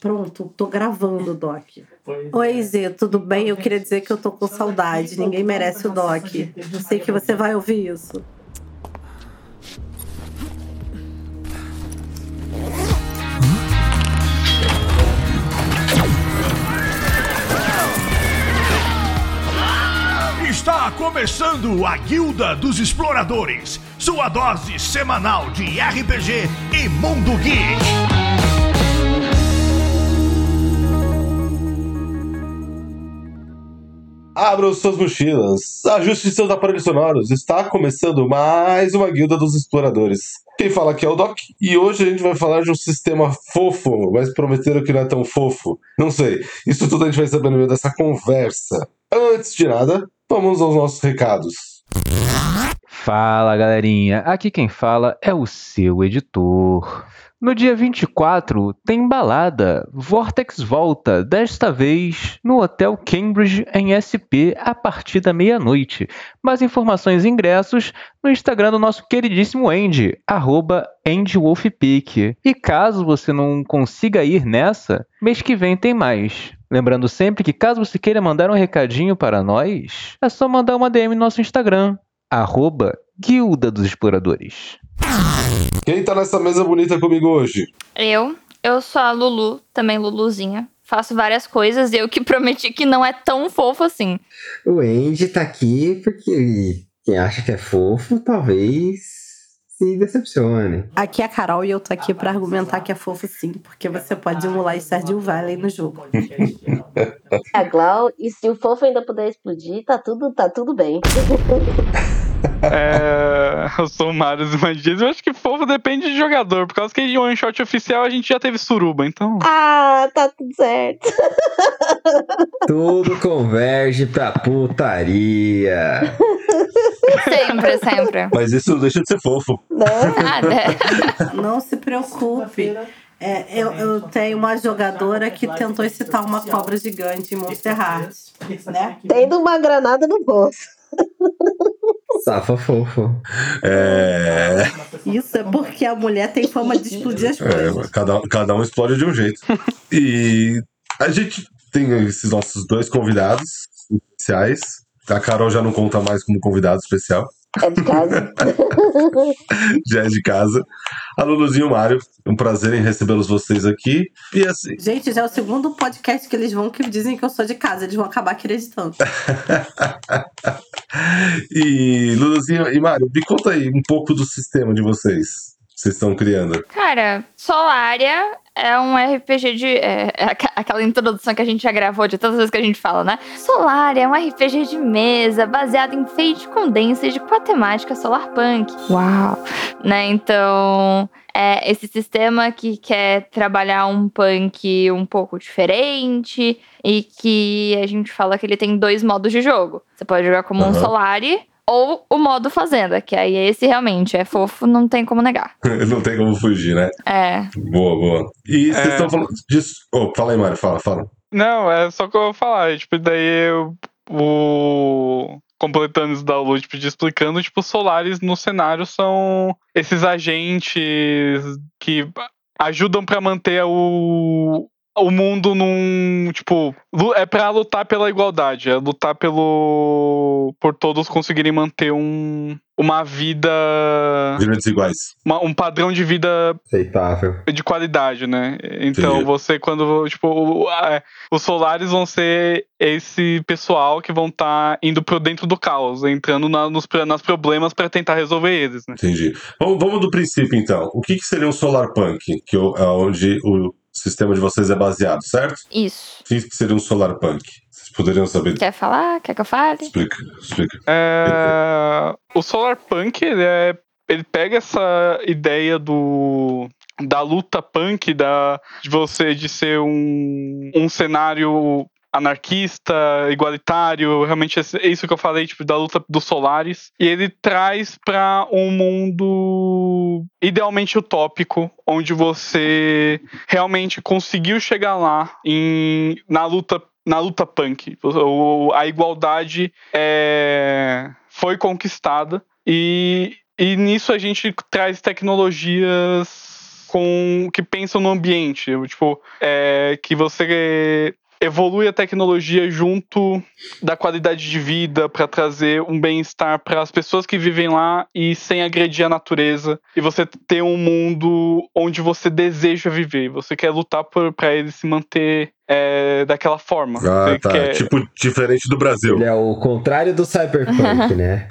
Pronto, tô gravando, Doc. Oi, Zê, tudo bem? Eu queria dizer que eu tô com saudade. Ninguém merece o Doc. Eu sei que você vai ouvir isso. Está começando a Guilda dos Exploradores, sua dose semanal de RPG e Mundo Geek. Abram suas mochilas, ajuste seus aparelhos sonoros. Está começando mais uma Guilda dos Exploradores. Quem fala aqui é o Doc e hoje a gente vai falar de um sistema fofo, mas prometeram que não é tão fofo. Não sei. Isso tudo a gente vai saber no meio dessa conversa. Antes de nada, vamos aos nossos recados. Fala galerinha, aqui quem fala é o seu editor. No dia 24 tem balada. Vortex volta, desta vez no Hotel Cambridge em SP a partir da meia-noite. Mais informações e ingressos no Instagram do nosso queridíssimo Andy, arroba AndyWolfPeak. E caso você não consiga ir nessa, mês que vem tem mais. Lembrando sempre que caso você queira mandar um recadinho para nós, é só mandar uma DM no nosso Instagram, arroba Guilda dos Exploradores. Quem tá nessa mesa bonita comigo hoje? Eu, eu sou a Lulu, também Luluzinha. Faço várias coisas e eu que prometi que não é tão fofo assim. O Andy tá aqui porque quem acha que é fofo, talvez se decepcione. Aqui é a Carol e eu tô aqui pra argumentar que é fofo sim, porque você pode emular Stardew Valley no jogo. É a Glau, e se o fofo ainda puder explodir, tá tudo, tá tudo bem. É, eu sou o Mário Magias. Eu acho que fofo depende de jogador. Por causa que em one shot oficial a gente já teve suruba, então. Ah, tá tudo certo. Tudo converge pra putaria. Sempre, sempre. Mas isso não deixa de ser fofo. Nada. Não se preocupe. É, eu, eu tenho uma jogadora que tentou excitar uma cobra gigante em Monster Heart, né? Tendo uma granada no bolso. Safa fofo. É. Isso é porque a mulher tem fama de explodir as coisas. é cada, cada um explode de um jeito. E a gente tem esses nossos dois convidados especiais. A Carol já não conta mais como convidado especial. É de casa. já é de casa. A Luluzinho e o Mário, um prazer em recebê-los vocês aqui. E assim, Gente, já é o segundo podcast que eles vão que dizem que eu sou de casa. Eles vão acabar acreditando. e Luluzinho e Mário, me conta aí um pouco do sistema de vocês. que Vocês estão criando. Cara, Solaria é um RPG de. É, é aquela introdução que a gente já gravou de todas as vezes que a gente fala, né? Solaria é um RPG de mesa baseado em Fate Condensed com a temática Solarpunk. Uau! Né? Então. É esse sistema que quer trabalhar um punk um pouco diferente e que a gente fala que ele tem dois modos de jogo. Você pode jogar como um Aham. Solari ou o modo Fazenda, que aí esse realmente é fofo, não tem como negar. não tem como fugir, né? É. Boa, boa. E vocês É. estão falando disso. Oh, fala aí, Mário, fala, fala. Não, é só que eu vou falar. Tipo, daí eu, o. Completando isso da Lu, tipo, de explicando, tipo, os Solares no cenário são esses agentes que ajudam pra manter o, o mundo num. Tipo, é pra lutar pela igualdade, é lutar pelo. por todos conseguirem manter um, uma vida. Vidas iguais. uma- um padrão de vida Aceitável. de qualidade, né? Então Entendi. você quando tipo os solares vão ser esse pessoal que vão estar indo pro dentro do caos, entrando na, nos nas problemas para tentar resolver eles, né? Entendi. Vamos, vamos do princípio, então. O que, que seria um solar punk? Que é onde o sistema de vocês é baseado, certo? Isso. O que, que seria um solar punk? Vocês poderiam saber. Quer falar? Quer que eu fale? Explica, explica. É, o solar punk ele, é, ele pega essa ideia do da luta punk da de você de ser um, um cenário anarquista, igualitário, realmente é isso que eu falei, tipo, da luta dos Solares. E ele traz para um mundo idealmente utópico, onde você realmente conseguiu chegar lá em, na luta na luta punk. A igualdade é, foi conquistada e, e nisso a gente traz tecnologias com que pensam no ambiente. Tipo, é, que você evolui a tecnologia junto da qualidade de vida para trazer um bem-estar para as pessoas que vivem lá e sem agredir a natureza e você ter um mundo onde você deseja viver, você quer lutar para ele se manter é, daquela forma. Ah, tá. quer- Tipo, diferente do Brasil. Ele é o contrário do cyberpunk, né?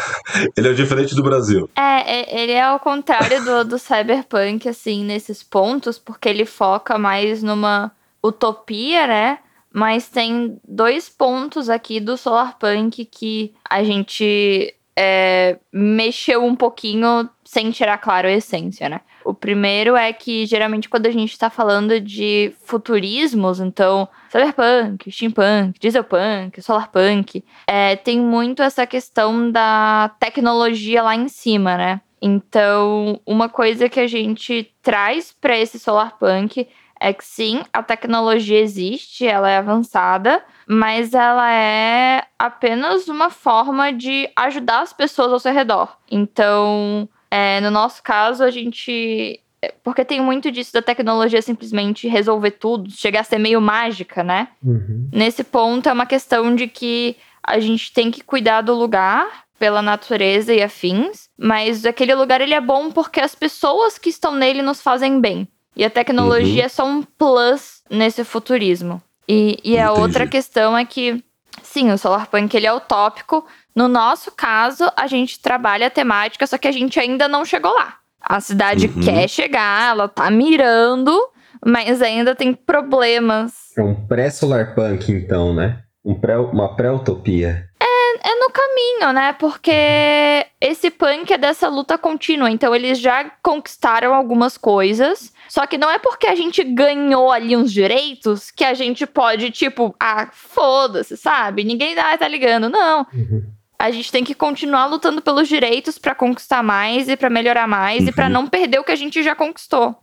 Ele é diferente do Brasil. É, é- ele é ao contrário do, do cyberpunk, assim, nesses pontos, porque ele foca mais numa utopia, né? Mas tem dois pontos aqui do solarpunk que a gente é, mexeu um pouquinho sem tirar, claro, a essência, né? O primeiro é que, geralmente, quando a gente tá falando de futurismos, então, cyberpunk, steampunk, dieselpunk, solarpunk, é, tem muito essa questão da tecnologia lá em cima, né? Então, uma coisa que a gente traz para esse solarpunk é que sim, a tecnologia existe, ela é avançada, mas ela é apenas uma forma de ajudar as pessoas ao seu redor. Então, é, no nosso caso, a gente. Porque tem muito disso da tecnologia simplesmente resolver tudo, chegar a ser meio mágica, né? Uhum. Nesse ponto é uma questão de que a gente tem que cuidar do lugar pela natureza e afins, mas aquele lugar ele é bom porque as pessoas que estão nele nos fazem bem. E a tecnologia é só um plus nesse futurismo. E, e a Entendi. outra questão é que, sim, o Solarpunk ele é utópico. No nosso caso, a gente trabalha a temática, só que a gente ainda não chegou lá. A cidade Uhum. quer chegar, ela tá mirando, mas ainda tem problemas É um pré-solarpunk, então, né? Um pré, uma pré-utopia. é no caminho, né? Porque esse punk é dessa luta contínua. Então eles já conquistaram algumas coisas. Só que não é porque a gente ganhou ali uns direitos que a gente pode, tipo, ah, foda-se, sabe? Ninguém ah, tá ligando. Não. Uhum. A gente tem que continuar lutando pelos direitos pra conquistar mais e pra melhorar mais e pra não perder o que a gente já conquistou.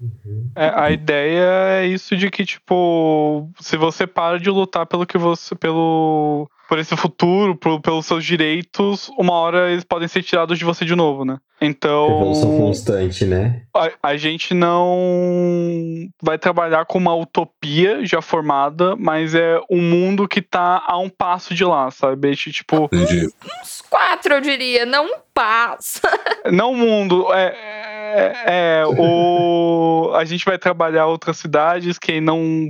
É, a ideia é isso de que, tipo, se você para de lutar pelo que você. pelo. Por esse futuro, por- pelos seus direitos, uma hora eles podem ser tirados de você de novo, né? Então. Evolução constante, né? A, a gente não vai trabalhar com uma utopia já formada, mas é um mundo que tá a um passo de lá, sabe? Tipo, Entendi. Uns quatro, eu diria, não um passo. não o mundo, é, é, é, o a gente vai trabalhar outras cidades que não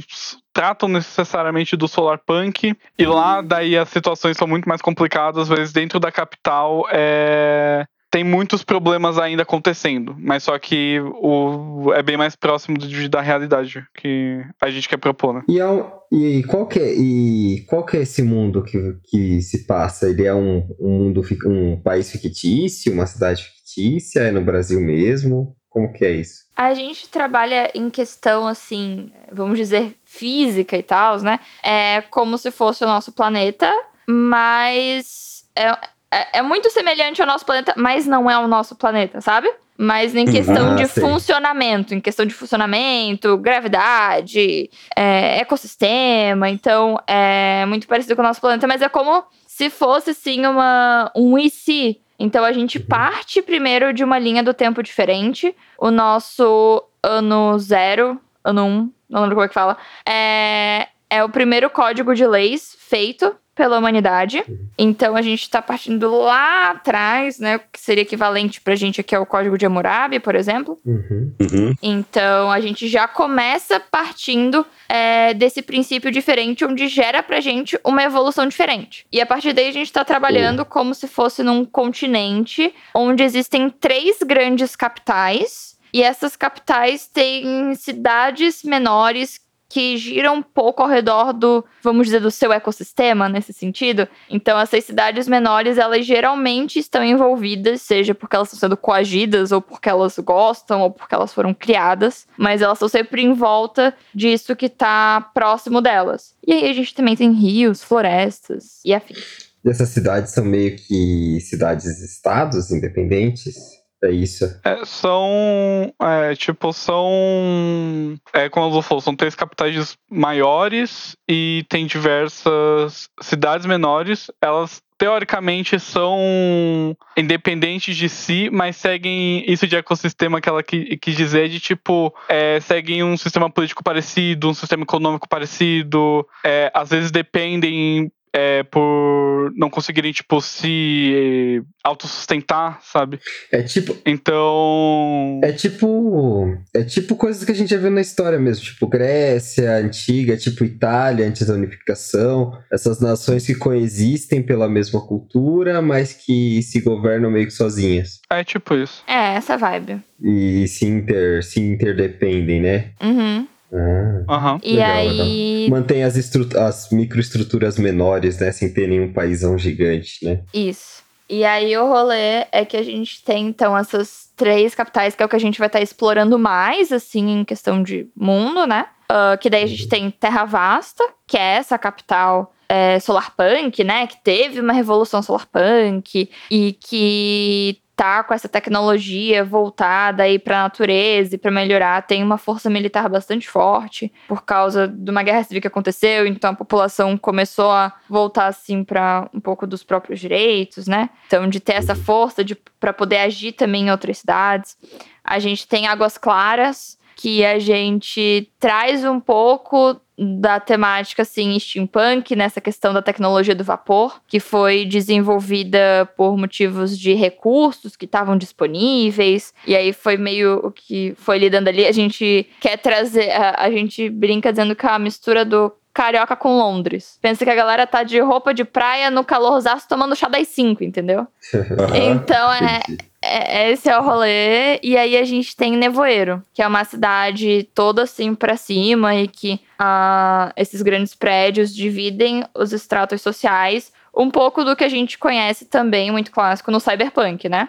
tratam necessariamente do solar punk. E lá daí as situações são muito mais complicadas, às vezes dentro da capital é tem muitos problemas ainda acontecendo, mas só que o, é bem mais próximo da realidade que a gente quer propor, né? E, é e qual que é, e qual que é esse mundo que, que se passa? Ele é um, um mundo, um país fictício, uma cidade fictícia? É no Brasil mesmo? Como que é isso? A gente trabalha em questão, assim, vamos dizer, física e tal, né? É como se fosse o nosso planeta, mas é, é, é muito semelhante ao nosso planeta, mas não é o nosso planeta, sabe? Mas em questão Ah, de sei. funcionamento, em questão de funcionamento, gravidade, é, ecossistema, então é muito parecido com o nosso planeta, mas é como se fosse, sim, uma, um e se. Então a gente parte primeiro de uma linha do tempo diferente, o nosso ano zero, ano um, não lembro como é que fala, é, é o primeiro código de leis feito pela humanidade. Então a gente tá partindo lá atrás, né? O que seria equivalente pra gente aqui ao código de Hammurabi, por exemplo. Uhum. Uhum. Então a gente já começa partindo é, desse princípio diferente, onde gera pra gente uma evolução diferente. E a partir daí a gente tá trabalhando como se fosse num continente onde existem três grandes capitais. E essas capitais têm cidades menores que giram um pouco ao redor do, vamos dizer, do seu ecossistema nesse sentido. Então, essas cidades menores, elas geralmente estão envolvidas, seja porque elas estão sendo coagidas, ou porque elas gostam, ou porque elas foram criadas, mas elas estão sempre em volta disso que está próximo delas. E aí a gente também tem rios, florestas e afins. E essas cidades são meio que cidades-estados independentes? É isso. É, são. É, tipo, são. É, como eu falou, são três capitais maiores e tem diversas cidades menores. Elas teoricamente são independentes de si, mas seguem isso de ecossistema que ela quis dizer de tipo é, seguem um sistema político parecido, um sistema econômico parecido, é, às vezes dependem é, por não conseguirem, tipo, se autossustentar, sabe? É tipo. Então. É tipo. É tipo coisas que a gente já viu na história mesmo. Tipo, Grécia antiga, tipo Itália antes da unificação. Essas nações que coexistem pela mesma cultura, mas que se governam meio que sozinhas. É tipo isso. É, essa vibe. E se, inter, se interdependem, né? Uhum. Ah, uhum. E legal, aí. legal. Mantém as, as microestruturas menores, né? Sem ter nenhum paísão gigante, né? Isso. E aí o rolê é que a gente tem, então, essas três capitais, que é o que a gente vai estar tá explorando mais, assim, em questão de mundo, né? Uh, que daí a gente tem Terra Vasta, que é essa capital é, solarpunk, né? Que teve uma revolução solarpunk e que tá com essa tecnologia voltada aí para a natureza e para melhorar, tem uma força militar bastante forte por causa de uma guerra civil que aconteceu, então a população começou a voltar assim para um pouco dos próprios direitos, né? Então de ter essa força de para poder agir também em outras cidades. A gente tem Águas Claras, que a gente traz um pouco da temática assim steampunk nessa questão da tecnologia do vapor, que foi desenvolvida por motivos de recursos que estavam disponíveis. E aí foi meio o que foi lidando ali. A gente quer trazer, a, a gente brinca dizendo que é a mistura do carioca com Londres. Pensa que a galera tá de roupa de praia no calorzaço tomando chá das 5, entendeu? então é, é, esse é o rolê. E aí a gente tem Nevoeiro, que é uma cidade toda assim pra cima e que ah, esses grandes prédios dividem os estratos sociais. Um pouco do que a gente conhece também, muito clássico, no cyberpunk, né?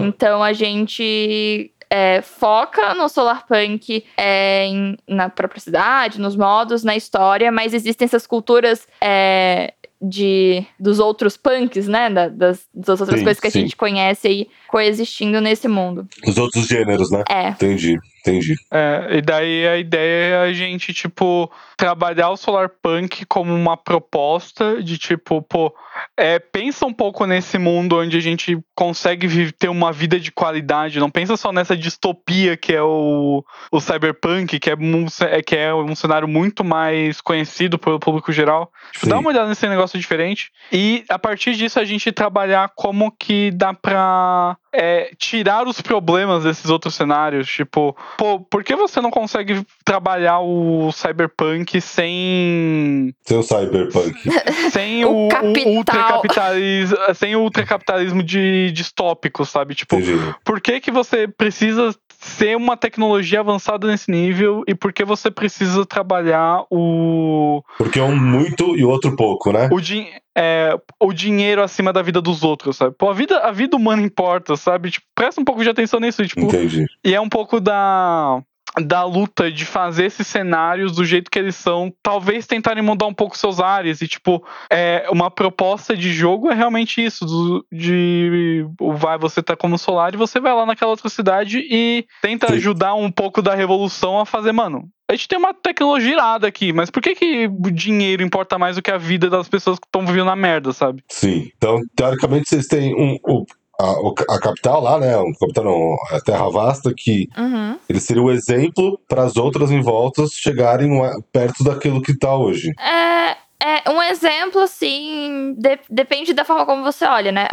Então a gente é, foca no solarpunk é, em, na própria cidade, nos modos, na história, mas existem essas culturas é, de dos outros punks, né? Da, das, das outras Sim, coisas que a sim. gente conhece aí coexistindo nesse mundo. Os outros gêneros, né? É. Entendi, entendi. É, e daí a ideia é a gente, tipo, trabalhar o Solar Punk como uma proposta de tipo, pô, é, pensa um pouco nesse mundo onde a gente consegue ter uma vida de qualidade. Não pensa só nessa distopia que é o, o Cyberpunk, que é, um, é- que é um cenário muito mais conhecido pelo público geral. Tipo, dá uma olhada nesse negócio diferente. E a partir disso a gente trabalhar como que dá pra é, tirar os problemas desses outros cenários. Tipo, pô, por que você não consegue trabalhar o Cyberpunk sem. Seu cyberpunk. sem O o, capital. o ultracapitalismo. Sem o ultracapitalismo de, distópico, sabe? Tipo, Entendi. por que, que você precisa ser uma tecnologia avançada nesse nível e por que você precisa trabalhar o. Porque um muito e o outro pouco, né? o, din é, o dinheiro acima da vida dos outros, sabe? Pô, a vida, a vida humana importa, sabe? Tipo, presta um pouco de atenção nisso, tipo, Entendi. e é um pouco da da luta de fazer esses cenários do jeito que eles são, talvez tentarem mudar um pouco seus ares e tipo, é uma proposta de jogo é realmente isso, do- de vai você tá como solar e você vai lá naquela outra cidade e tenta Sim. ajudar um pouco da revolução a fazer, mano. A gente tem uma tecnologia irada aqui, mas por que que o dinheiro importa mais do que a vida das pessoas que estão vivendo na merda, sabe? Sim. Então, teoricamente, vocês têm um, o- a, a capital lá, né? O capital não, a Terra Vasta, que Uhum. ele seria o exemplo para as outras em volta chegarem perto daquilo que tá hoje. É, é um exemplo, assim, de- depende da forma como você olha, né?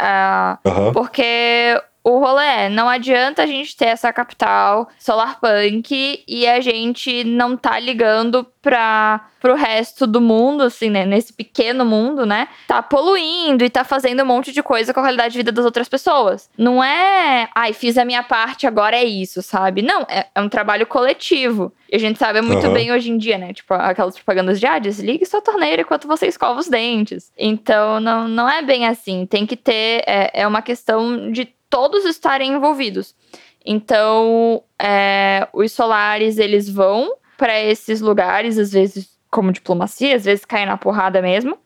Aham. Porque o rolê é, não adianta a gente ter essa capital solarpunk e a gente não tá ligando pra, pro resto do mundo, assim, né? Nesse pequeno mundo, né? Tá poluindo e tá fazendo um monte de coisa com a qualidade de vida das outras pessoas. Não é, ai, fiz a minha parte, agora é isso, sabe? Não, é, é um trabalho coletivo. E a gente sabe muito Aham. bem hoje em dia, né? Tipo, aquelas propagandas de, ah, desligue sua torneira enquanto você escova os dentes. Então, não, não é bem assim. Tem que ter, é, é uma questão de todos estarem envolvidos. Então, é, os solares, eles vão para esses lugares, às vezes como diplomacia, às vezes caem na porrada mesmo,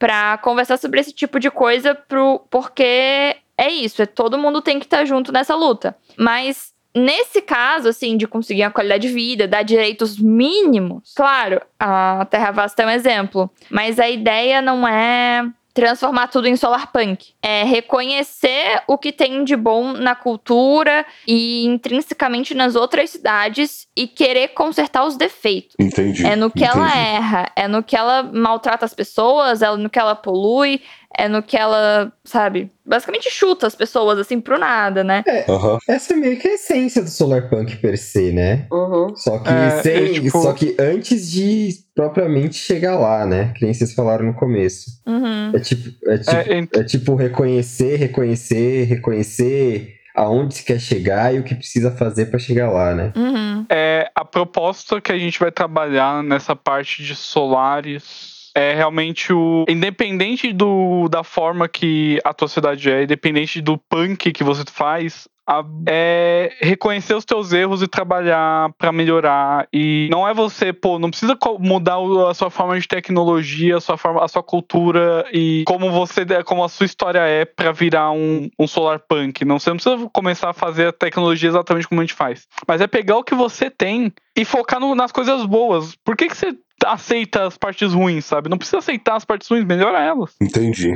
para conversar sobre esse tipo de coisa, pro, porque é isso, é todo mundo tem que estar tá junto nessa luta. Mas nesse caso, assim, de conseguir uma qualidade de vida, dar direitos mínimos, claro, a Terra Vasta é um exemplo, mas a ideia não é transformar tudo em solar punk. É reconhecer o que tem de bom na cultura e intrinsecamente nas outras cidades e querer consertar os defeitos. Entendi. É no que entendi. ela erra, é no que ela maltrata as pessoas, é no que ela polui, é no que ela, sabe, basicamente chuta as pessoas assim pro nada, né? É, Aham. essa é meio que a essência do Solar Punk per se, né? Uhum. Só que, É, sem, é, tipo- só que antes de propriamente chegar lá, né? Que nem vocês falaram no começo. Uhum. É tipo, é tipo, É, ent- é tipo reconhecer, reconhecer, reconhecer aonde se quer chegar e o que precisa fazer pra chegar lá, né? Uhum. é, a proposta que a gente vai trabalhar nessa parte de solares é realmente o. Independente do, da forma que a tua cidade é, independente do punk que você faz. a- é reconhecer os teus erros e trabalhar pra melhorar. E não é você, pô, não precisa mudar a sua forma de tecnologia, a sua forma, a sua cultura e como você, como a sua história é pra virar um, um solar punk. Não, você não precisa começar a fazer a tecnologia exatamente como a gente faz. Mas é pegar o que você tem e focar no- nas coisas boas. Por que, que você aceita as partes ruins, sabe? Não precisa aceitar as partes ruins, melhora elas. Entendi.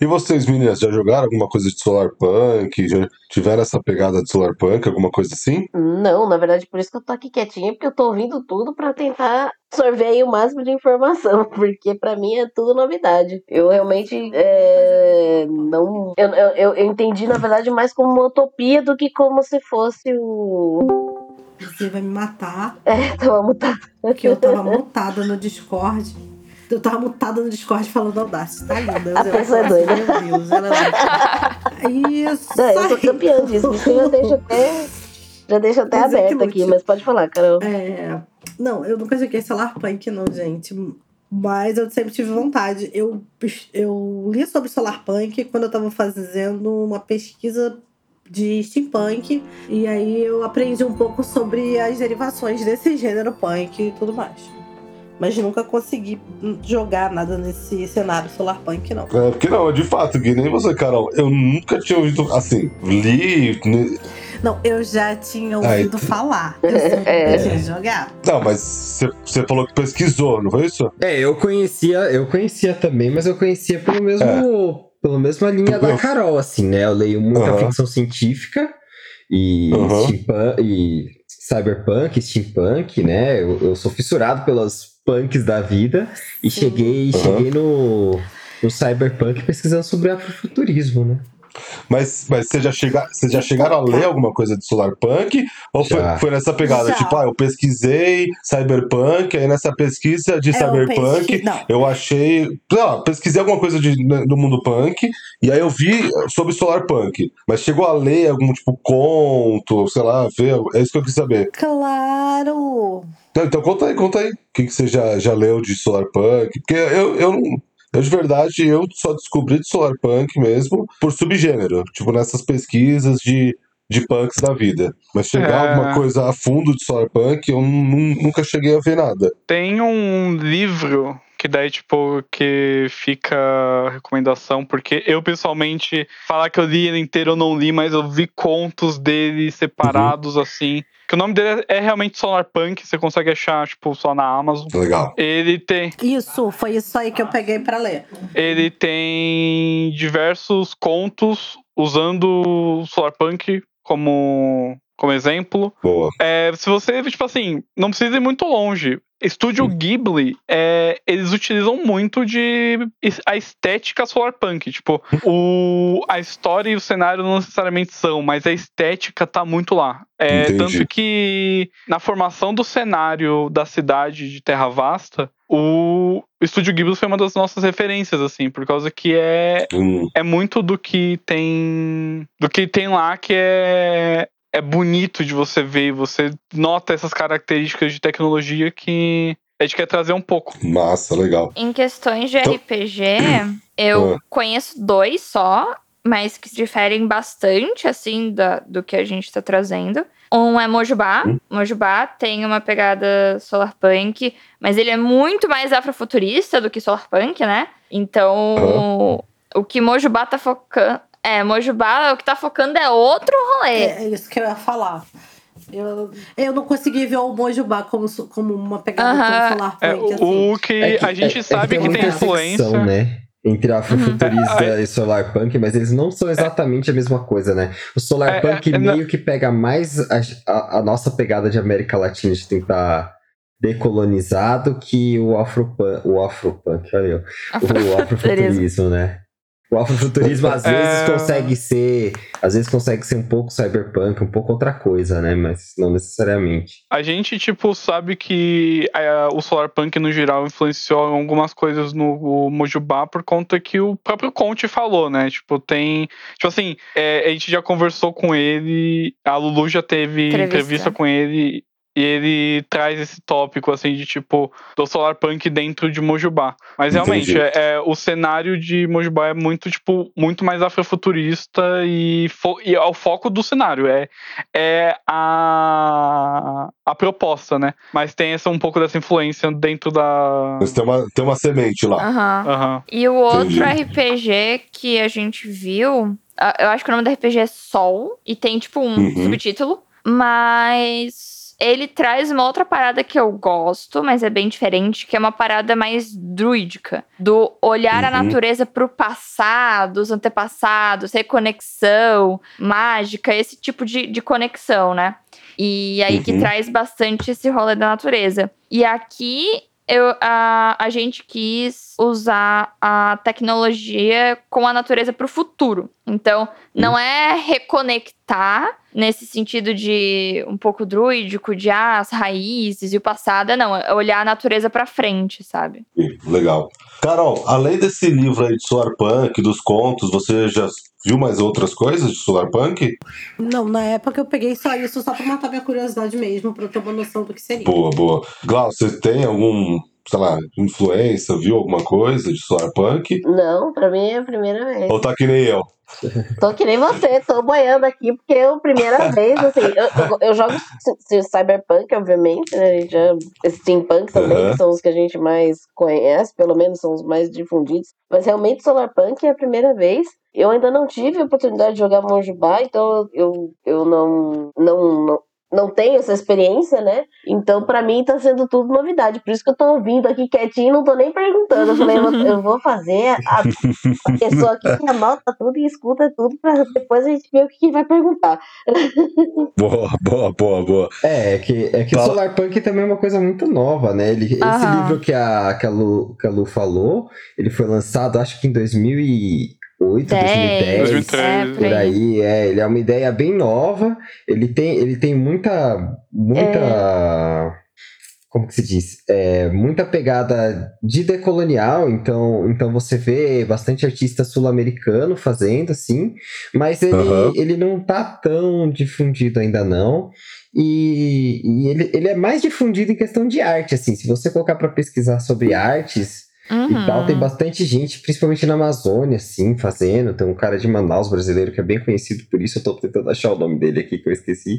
E vocês, meninas, já jogaram alguma coisa de Solar Punk? Já tiveram essa pegada de Solar Punk, alguma coisa assim? Não, na verdade, por isso que eu tô aqui quietinha, porque eu tô ouvindo tudo pra tentar absorver aí o máximo de informação, porque pra mim é tudo novidade. Eu realmente é, não. Eu, eu, eu- eu entendi, na verdade, mais como uma utopia do que como se fosse o. Você vai me matar, É, tava mutado. porque eu tava mutada no Discord. Eu tava mutada no Discord falando Audacity, tá linda. A pessoa é doida. Meu Deus, ela é Isso. Não, eu sou campeã disso, isso eu já deixo até. Já deixo até Mas é aberto aqui, mas pode falar, Carol. É, não, eu nunca joguei Solar Punk, não, gente. Mas eu sempre tive vontade. Eu, eu li sobre Solar Punk quando eu tava fazendo uma pesquisa de steampunk. E aí eu aprendi um pouco sobre as derivações desse gênero punk e tudo mais. Mas nunca consegui jogar nada nesse cenário Solar Punk, não. É, porque não, de fato, que nem você, Carol. Eu nunca tinha ouvido, assim, li. ne- Não, eu já tinha Aí, ouvido falar. Eu só É. tinha jogado. Não, mas você você falou que pesquisou, não foi isso? É, eu conhecia, eu conhecia também, mas eu conhecia pelo mesmo, pela mesma linha da Carol, assim, né? Eu leio muita Aham. ficção científica e, Aham. steampunk, e cyberpunk, steampunk, né? Eu, eu sou fissurado pelas punks da vida e Sim. cheguei, Aham. cheguei no, no cyberpunk pesquisando sobre afrofuturismo, né? Mas, mas vocês já, chega, vocês já chegaram a ler alguma coisa de Solar Punk? Ou foi, foi nessa pegada? Já. Tipo, ah, eu pesquisei Cyberpunk, aí nessa pesquisa de É, eu Cyberpunk. pesqui- Não, Eu achei. Sei lá, pesquisei alguma coisa de, do mundo punk, e aí eu vi sobre Solar Punk. Mas chegou a ler algum tipo conto, sei lá, ver. É isso que eu quis saber. claro! Não, então conta aí, conta aí. O que, que você já, já leu de Solar Punk? Porque eu, eu não. Eu, de verdade, eu só descobri de Solar Punk mesmo por subgênero. Tipo, nessas pesquisas de, de punks da vida. Mas chegar É. alguma coisa a fundo de Solar Punk, eu nu- nunca cheguei a ver nada. Tem um livro que daí, tipo, que fica a recomendação, porque eu pessoalmente, falar que eu li ele inteiro eu não li, mas eu vi contos dele separados, assim. Que o nome dele é realmente Solar Punk, você consegue achar, tipo, só na Amazon. Legal. Ele tem, Isso, foi isso aí que eu peguei pra ler. ele tem diversos contos usando o Solar Punk como, como exemplo. Boa. É, se você, tipo assim, não precisa ir muito longe. Estúdio Ghibli, é, eles utilizam muito de a estética solar punk. Tipo, o, a história e o cenário não necessariamente são, mas a estética tá muito lá. É, tanto que na formação do cenário da cidade de Terra Vasta, o Estúdio Ghibli foi uma das nossas referências, assim, por causa que é, Hum, é muito do que tem do que tem lá que é é bonito de você ver, você nota essas características de tecnologia que a gente quer trazer um pouco. massa, legal. Em questões de Então- RPG, eu Ah. conheço dois só, mas que diferem bastante, assim, da, do que a gente tá trazendo. Um é Mojubá. Hum. Mojubá tem uma pegada solarpunk, mas ele é muito mais afrofuturista do que solarpunk, né? Então, o que Mojubá tá focando... É, Mojubá, o que tá focando é outro rolê. É, é isso que eu ia falar. Eu, eu não consegui ver o Mojubá como, como uma pegada Aham. tão solar É, punk, assim. o que É que- a gente é- é sabe que tem influência. secção, né? Entre afrofuturista Uhum. e solarpunk, mas eles não são exatamente a mesma coisa, né? O solarpunk É, é, é, meio que pega mais a, a- a nossa pegada de América Latina de tentar decolonizado que o afropunk, o afropunk, olha eu, o afrofuturismo, né? O afrofuturismo às vezes É. consegue ser, às vezes consegue ser um pouco cyberpunk, um pouco outra coisa, né? Mas não necessariamente. A gente, tipo, sabe que é, o Solarpunk, no geral, influenciou algumas coisas no Mojubá por conta que o próprio Conte falou, né? Tipo, tem. Tipo assim, é, a gente já conversou com ele, a Lulu já teve Entrevista. entrevista com ele. E ele traz esse tópico, assim, de tipo, do Solarpunk dentro de Mojubá. Mas realmente, é, é, o cenário de Mojubá é muito, tipo, muito mais afrofuturista e, fo e é o foco do cenário. É, é a, a proposta, né? Mas tem essa, um pouco dessa influência dentro da. Mas tem uma, tem uma semente lá. Aham. Aham. E o outro Entendi. RPG que a gente viu, eu acho que o nome do RPG é Sol, e tem tipo um Uhum. subtítulo, mas ele traz uma outra parada que eu gosto, mas é bem diferente, que é uma parada mais druídica, do olhar a Uhum. natureza pro passado, os antepassados, reconexão, mágica, esse tipo de, de conexão, né? E aí que Uhum. traz bastante esse rolê da natureza. E aqui eu, a, a gente quis usar a tecnologia com a natureza para o futuro. Então, não é reconectar nesse sentido de um pouco druídico, de ah, as raízes e o passado, não, é olhar a natureza para frente, sabe? Legal. Carol, além desse livro aí de Solarpunk, dos contos, você já viu mais outras coisas de Solarpunk? Não, na época eu peguei só isso, só pra matar minha curiosidade mesmo, pra eu ter uma noção do que seria. Boa, boa. Glau, você tem algum, sei lá, influência, viu alguma coisa de Solarpunk? Não, pra mim é a primeira vez. Ou tá que nem eu? Tô que nem você, tô boiando aqui, porque é a primeira vez, assim, eu, eu, eu jogo Cyberpunk, obviamente, né, a gente já, Steampunk também, Aham. que são os que a gente mais conhece, pelo menos são os mais difundidos, mas realmente Solarpunk é a primeira vez, eu ainda não tive a oportunidade de jogar Monjubá, então eu, eu não, não, não, não tenho essa experiência, né, então pra mim tá sendo tudo novidade, por isso que eu tô ouvindo aqui quietinho, não tô nem perguntando, eu falei, eu vou- fazer a a pessoa aqui que anota tudo e escuta tudo pra depois a gente ver o que vai perguntar. Boa, boa, boa, boa. É, é que, é que o Fala. Solarpunk também é uma coisa muito nova, né? Ele, esse livro que a, que, a Lu, que a Lu falou, ele foi lançado acho que em 2008, 2010. 2013. É, por aí. é, ele é uma ideia bem nova. Ele tem, ele tem muita, muita, como que se diz? É, muita pegada de decolonial. Então, então você vê bastante artista sul-americano fazendo assim, mas ele, Aham. ele não tá tão difundido ainda não. E, e ele, ele é mais difundido em questão de arte, assim. Se você colocar para pesquisar sobre artes, e tal. Uhum. Tem bastante gente, principalmente na Amazônia, assim, fazendo. Tem um cara de Manaus brasileiro que é bem conhecido por isso. Eu tô tentando achar o nome dele aqui que eu esqueci.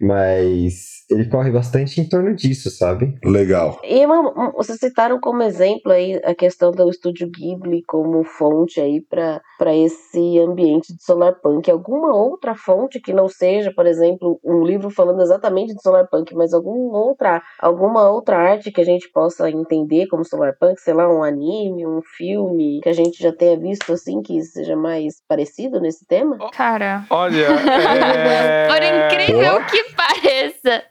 Mas ele corre bastante em torno disso, sabe? Legal. E uma- vocês citaram como exemplo aí a questão do estúdio Ghibli como fonte aí para esse ambiente de solarpunk. Alguma outra fonte que não seja, por exemplo, um livro falando exatamente de solarpunk, mas alguma outra, alguma outra arte que a gente possa entender como solarpunk, sei lá, um anime, um filme que a gente já tenha visto assim que seja mais parecido nesse tema? Cara, Olha, é... por incrível que pareça,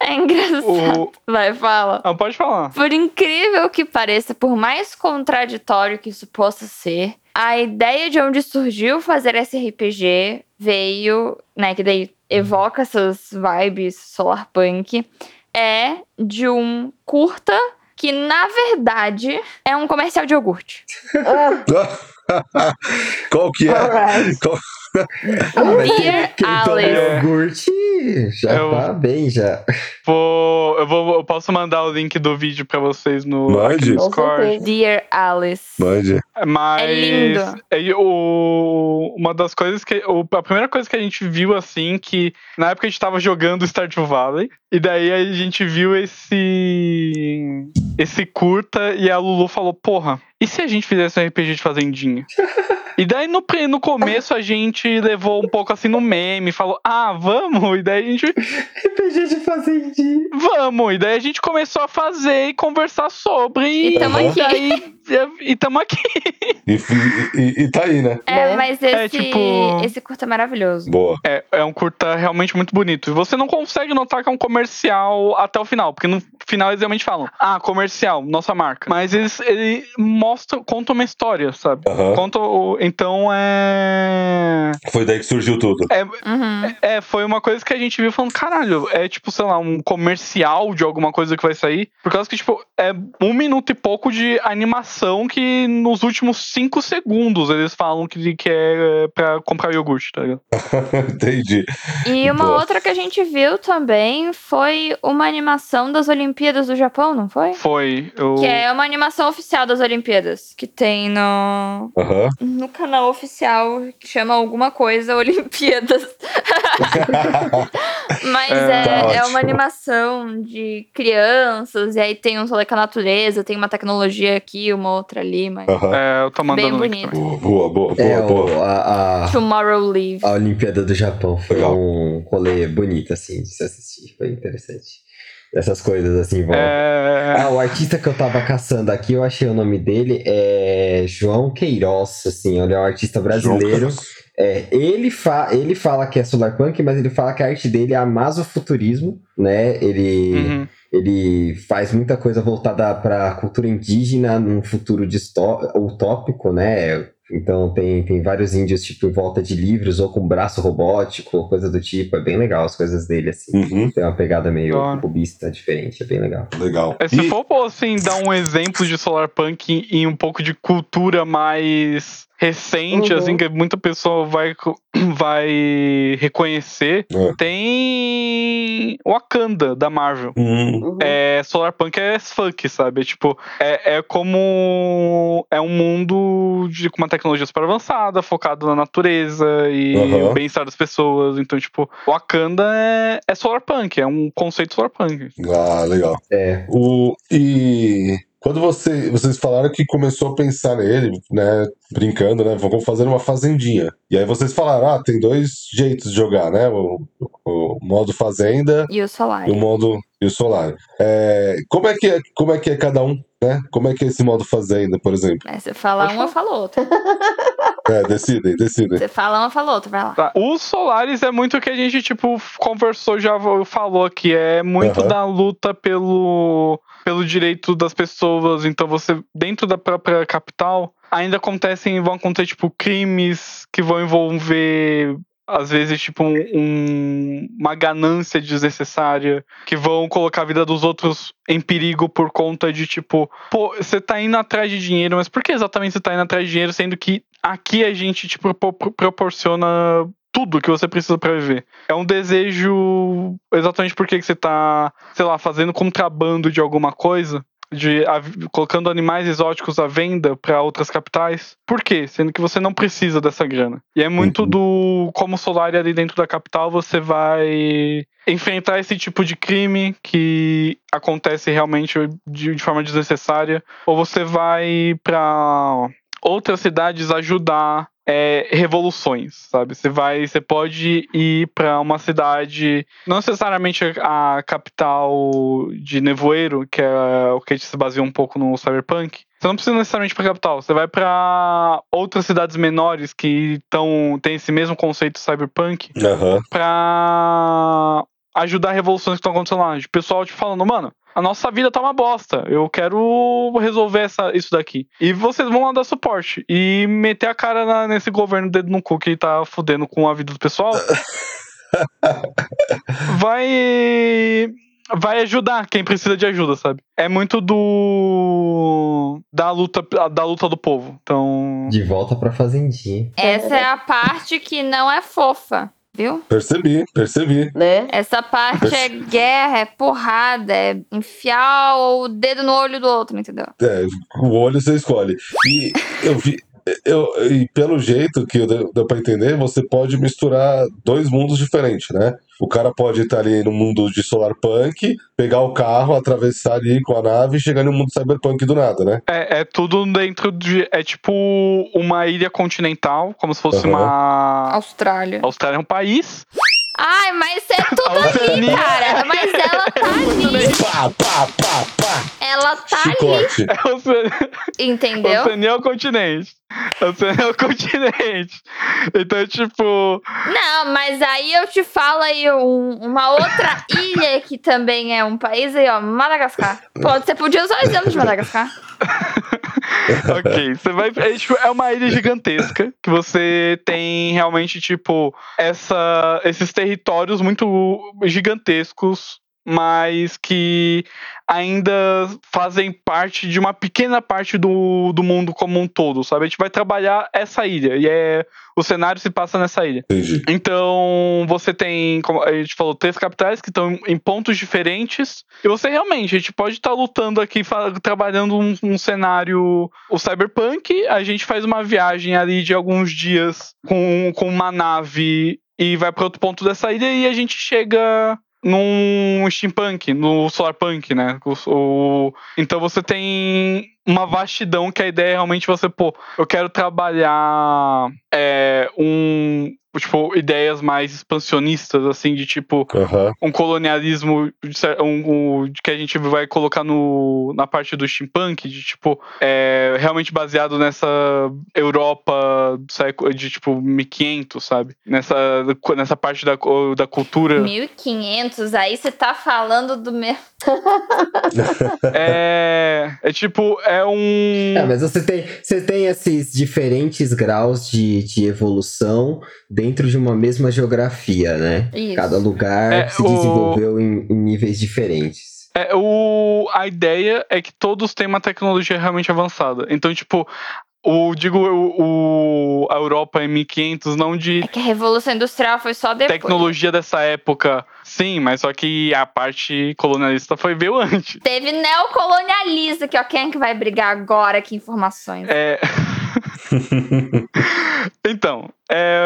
é engraçado. O... Vai, fala. Ah, pode falar. Por incrível que pareça, por mais contraditório que isso possa ser, a ideia de onde surgiu fazer esse RPG veio, né, que daí evoca essas vibes solarpunk, é de um curta que, na verdade, é um comercial de iogurte. Qual que é? Qual- Dear quem toma Alice. iogurte já Eu- tá bem, já. Vou, eu, vou, eu posso mandar o link do vídeo pra vocês no, Mande. no Discord. Dear Alice. Mande. Mas É lindo. é, o, uma das coisas que. O, a primeira coisa que a gente viu assim, que na época a gente tava jogando Stardew Valley, e daí a gente viu esse. esse curta, e a Lulu falou: Porra, e se a gente fizesse um RPG de Fazendinha? E daí no, no começo a gente levou um pouco assim no meme, falou, ah, vamos, e daí a gente, RPG de fazendinha. vamos, e daí a gente começou a fazer e conversar sobre. E tamo Aham. aqui. daí, e, e tamo aqui. E, e- e tá aí, né? É, Né? mas esse, É, tipo- esse curta é maravilhoso. Boa. É, é um curta realmente muito bonito. E você não consegue notar que é um comercial até o final, porque no final eles realmente falam, ah, comercial, nossa marca. Mas eles, ele mostra, conta uma história, sabe? Aham. Conta o, então é. Foi daí que surgiu tudo. Uhum. É, foi uma coisa que a gente viu falando, caralho, é tipo, sei lá, um comercial de alguma coisa que vai sair. Por causa que, tipo, é um minuto e pouco de animação que nos últimos cinco segundos eles falam que, que é pra comprar iogurte, tá ligado? Entendi. E uma Boa. outra que a gente viu também foi uma animação das Olimpíadas do Japão, não foi? Foi. Eu... Que é uma animação oficial das Olimpíadas, que tem no, Aham. no canal oficial, que chama alguma coisa Olimpíadas. Mas É, é, tá é uma animação de crianças, e aí tem um rolê com a natureza, tem uma tecnologia aqui, uma outra ali, mas. Aham. É, eu tô mandando Bem bonito. também. Boa, boa, boa, É, boa. o, a, a, Tomorrow Live. a Olimpíada do Japão foi Legal. um rolê bonito, assim, de se assistir. Foi interessante. Essas coisas, assim, vão... É... Ah, o artista que eu tava caçando aqui, eu achei o nome dele, é João Queiroz, assim, ele é um artista brasileiro. João É, ele, fa ele fala que é solarpunk, mas ele fala que a arte dele é amazofuturismo, né? Ele, Uhum. ele faz muita coisa voltada para cultura indígena num futuro distó- utópico, né? Então tem, tem vários índios tipo em volta de livros ou com braço robótico, ou coisa do tipo. É bem legal as coisas dele assim. Uhum. Tem uma pegada meio hora. cubista diferente, é bem legal. Legal. É, se E- for assim, dar um exemplo de solarpunk em, em um pouco de cultura mais recente, Uhum. assim, que muita pessoa vai, vai reconhecer, É. tem Wakanda, da Marvel. Hum, Uhum. É, Solarpunk é funk, sabe? É, tipo, é, é como. É um mundo de, com uma tecnologia super avançada, focado na natureza e Aham. o bem-estar das pessoas. Então, tipo, Wakanda é, é Solarpunk, é um conceito Solarpunk. Ah, legal. É, O, e quando você, vocês falaram que começou a pensar nele, né? Brincando, né? Vamos fazer uma fazendinha. E aí vocês falaram, ah, tem dois jeitos de jogar, né? O, o modo fazenda E o Solar. e o modo e o solar. É, como, é que é, como é que é cada um, né? Como é que é esse modo fazenda, por exemplo? Aí Você fala um, eu falo outro. É, decidem, decidem. Você fala um, eu falo outro, vai lá. Tá. Os Solares é muito o que a gente, tipo, conversou, já falou aqui. É muito Aham. da luta pelo, pelo direito das pessoas. Então, você, dentro da própria capital, ainda acontecem, vão acontecer, tipo, crimes que vão envolver. Às vezes, tipo, um- um- uma ganância desnecessária, que vão colocar a vida dos outros em perigo por conta de, tipo, pô, você tá indo atrás de dinheiro, mas por que exatamente você tá indo atrás de dinheiro, sendo que aqui a gente, tipo, pro- pro- proporciona tudo que você precisa pra viver. É um desejo exatamente porque que você tá, sei lá, fazendo contrabando de alguma coisa, de a- colocando animais exóticos à venda pra outras capitais. Por quê? Sendo que você não precisa dessa grana. E é muito Uhum. do como Solar ali dentro da capital você vai enfrentar esse tipo de crime que acontece realmente de, de forma desnecessária, ou você vai pra outras cidades ajudar é, revoluções, sabe? Você vai, você pode ir pra uma cidade, não necessariamente a capital de Nevoeiro, que é o que a gente se baseia um pouco no Cyberpunk. Você não precisa necessariamente pra capital, você vai pra outras cidades menores que tão, tem esse mesmo conceito Cyberpunk Aham. pra ajudar revoluções que estão acontecendo lá. De pessoal te falando, mano, a nossa vida tá uma bosta. Eu quero resolver essa, isso daqui. E vocês vão lá dar suporte. E meter a cara na- nesse governo dedo no cu que tá fudendo com a vida do pessoal. vai. Vai ajudar quem precisa de ajuda, sabe? É muito do. da luta, da luta do povo. Então. de volta pra fazendinha. Essa é a parte que não é fofa, viu? Percebi, percebi. Né? Essa parte é guerra, é porrada, é enfiar o dedo no olho do outro, entendeu? É, o olho você escolhe. E eu vi. Eu, e pelo jeito que deu, deu pra entender, você pode misturar dois mundos diferentes, né? O cara pode estar ali no mundo de solarpunk, pegar o carro, atravessar ali com a nave e chegar no mundo cyberpunk do nada, né? É, é tudo dentro de. É tipo uma ilha continental, como se fosse Aham. uma. Austrália. Austrália é um país. Ai, mas é tudo ali, cara. Mas ela tá ali. Pá, pá, pá, pá! Ela tá ali. Chicote. A Oceania, Entendeu? Oceania é o continente. Oceania é o continente. Então, tipo. Não, mas aí eu te falo aí um- uma outra ilha que também é um país aí, ó, Madagascar. Pô, você podia usar o exemplo de Madagascar. ok, você vai. É, tipo, é uma ilha gigantesca que você tem realmente, tipo, essa, esses territórios muito gigantescos, mas que ainda fazem parte de uma pequena parte do, do mundo como um todo, sabe? A gente vai trabalhar essa ilha e é o cenário se passa nessa ilha. Entendi. Então, você tem, como a gente falou, três capitais que estão em pontos diferentes. E você realmente, a gente pode estar lutando aqui, trabalhando um, um cenário. O Cyberpunk, a gente faz uma viagem ali de alguns dias com, com uma nave e vai para outro ponto dessa ilha e a gente chega num steampunk, no solarpunk, né? O, o- então você tem uma vastidão que a ideia é realmente você, pô, eu quero trabalhar é, um tipo ideias mais expansionistas assim de tipo Aham. um colonialismo um, um- que a gente vai colocar no, na parte do steampunk de tipo é, realmente baseado nessa Europa do século de tipo 1500 sabe nessa nessa parte da, da cultura 1500, aí você tá falando do meu. é, é tipo é um É, mas você tem, você tem esses diferentes graus de, de evolução dentro de uma mesma geografia, né? Isso. Cada lugar É, se o- desenvolveu em, em níveis diferentes. É, o, a ideia é que todos têm uma tecnologia realmente avançada. Então, tipo, o, digo o, o- a Europa em 1500, não de É que a Revolução Industrial foi só depois. tecnologia dessa época, sim, mas só que a parte colonialista foi veio antes. Teve neocolonialista, aqui, ó. Quem é que vai brigar agora? Que informações? É. então, é,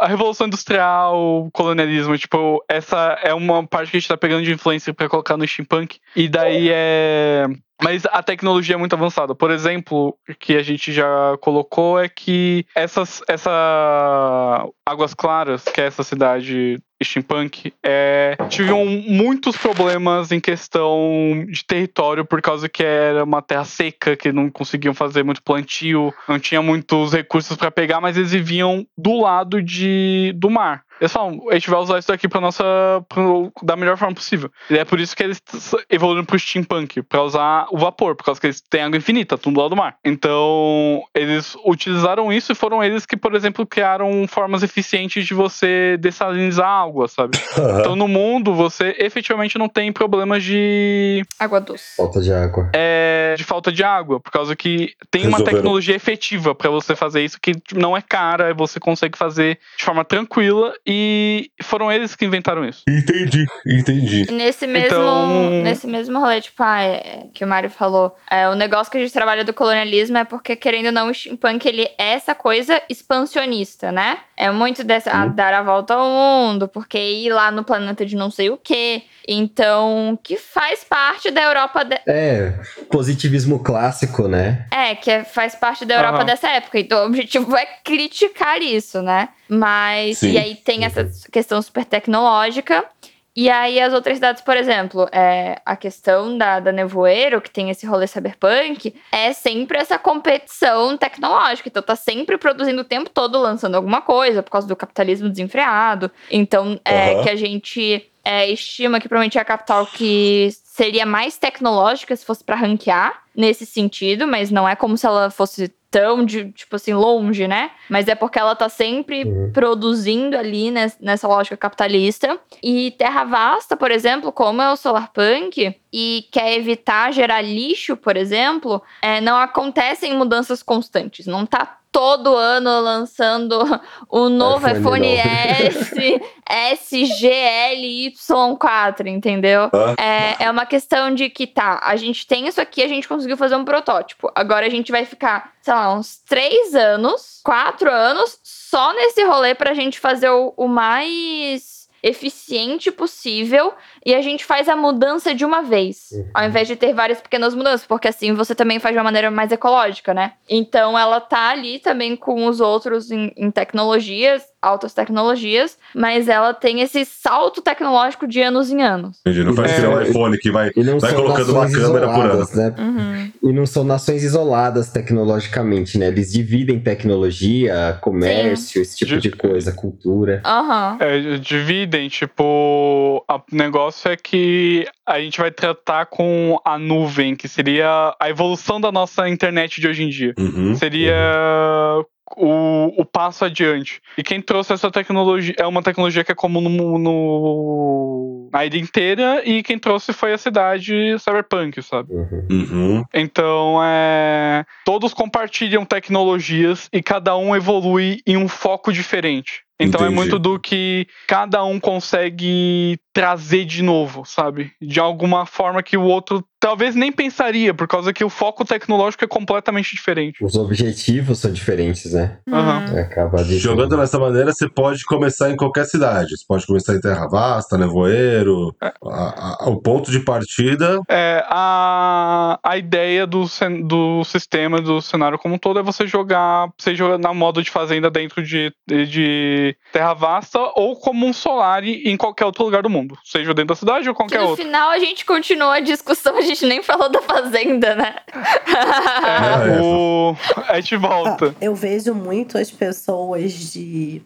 a Revolução Industrial, o colonialismo, tipo, essa é uma parte que a gente tá pegando de influência pra colocar no steampunk. E daí é. Mas a tecnologia é muito avançada. Por exemplo, o que a gente já colocou é que essas, essa Águas Claras, que é essa cidade steampunk, é, tiveram muitos problemas em questão de território por causa que era uma terra seca, que não conseguiam fazer muito plantio, não tinha muitos recursos para pegar, mas eles viviam do lado de, do mar. Eles falam, a gente vai usar isso aqui pra nossa. pro- da melhor forma possível. E é por isso que eles evoluíram pro steampunk, pra usar o vapor, por causa que eles têm água infinita, tudo do lado do mar. Então, eles utilizaram isso e foram eles que, por exemplo, criaram formas eficientes de você dessalinizar água, sabe? Então, no mundo, você efetivamente não tem problemas de, Água doce. Falta de água. é, de falta de água, por causa que tem uma Resolveram. tecnologia efetiva pra você fazer isso que não é cara, você consegue fazer de forma tranquila e foram eles que inventaram isso. Entendi, entendi. E Nesse mesmo, Então- nesse mesmo rolê, tipo, ah, é, que o Mário falou, é, o negócio que a gente trabalha do colonialismo é porque, querendo ou não, o steampunk, ele é essa coisa expansionista, né? É muito dessa, ah, dar a volta ao mundo, porque ir lá no planeta de não sei o quê. Então, que faz parte da Europa... de- É, positivismo clássico, né? É, que é- faz parte da Europa Aham. dessa época. Então, o objetivo é criticar isso, né? Mas, Sim. e aí tem essa questão super tecnológica. E aí as outras cidades, por exemplo, é, a questão da, da Nevoeiro, que tem esse rolê cyberpunk, é sempre essa competição tecnológica. Então tá sempre produzindo o tempo todo, lançando alguma coisa, por causa do capitalismo desenfreado. Então, é Aham. que a gente é, estima que provavelmente é a capital que seria mais tecnológica se fosse pra ranquear nesse sentido, mas não é como se ela fosse tão, de, tipo assim, longe, né? Mas é porque ela tá sempre Uhum. produzindo ali nes- nessa lógica capitalista. E Terra Vasta, por exemplo, como é o Solarpunk, e quer evitar gerar lixo, por exemplo, é, não acontecem mudanças constantes. Não tá todo ano lançando o novo iPhone iPhone. S, SGLY4, entendeu? Ah. É, é uma questão de que tá, a gente tem isso aqui, a gente conseguiu fazer um protótipo. Agora a gente vai ficar, sei lá, uns três anos, quatro anos, só nesse rolê pra gente fazer o, o mais eficiente possível e a gente faz a mudança de uma vez, Uhum. ao invés de ter várias pequenas mudanças, porque assim você também faz de uma maneira mais ecológica, né? Então ela tá ali também com os outros em, em tecnologias, altas tecnologias, mas ela tem esse salto tecnológico de anos em anos. Entendi. Não faz É. um iPhone que vai. Vai colocando uma câmera por isoladas, né? Uhum. E não são nações isoladas tecnologicamente, né? Eles dividem tecnologia, comércio, esse tipo de coisa, cultura. Aham. É, dividem, tipo, o negócio é que a gente vai tratar com a nuvem, que seria a evolução da nossa internet de hoje em dia. Uhum. Seria o, o passo adiante. E quem trouxe essa tecnologia é uma tecnologia que é comum no, no- na ilha inteira, e quem trouxe foi a cidade Cyberpunk, sabe? Uhum. Uhum. Então, é, todos compartilham tecnologias e cada um evolui em um foco diferente. Então é Entendi. muito do que cada um consegue trazer de novo, sabe? De alguma forma que o outro talvez nem pensaria, por causa que o foco tecnológico é completamente diferente. Os objetivos são diferentes, né? Aham. Acaba de. Jogando dessa maneira, você pode começar em qualquer cidade. Você pode começar em Terra Vasta, Nevoeiro. A- a- o ponto de partida. É, a, a ideia do, do sistema, do cenário como um todo, é você jogar, seja na modo de fazenda dentro de, de Terra Vasta ou como um Solari em qualquer outro lugar do mundo. Seja dentro da cidade ou Que qualquer no outro. final a gente continua a discussão, a gente nem falou da fazenda, né? Ah, é. É, o, a gente volta. Eu vejo muito as pessoas de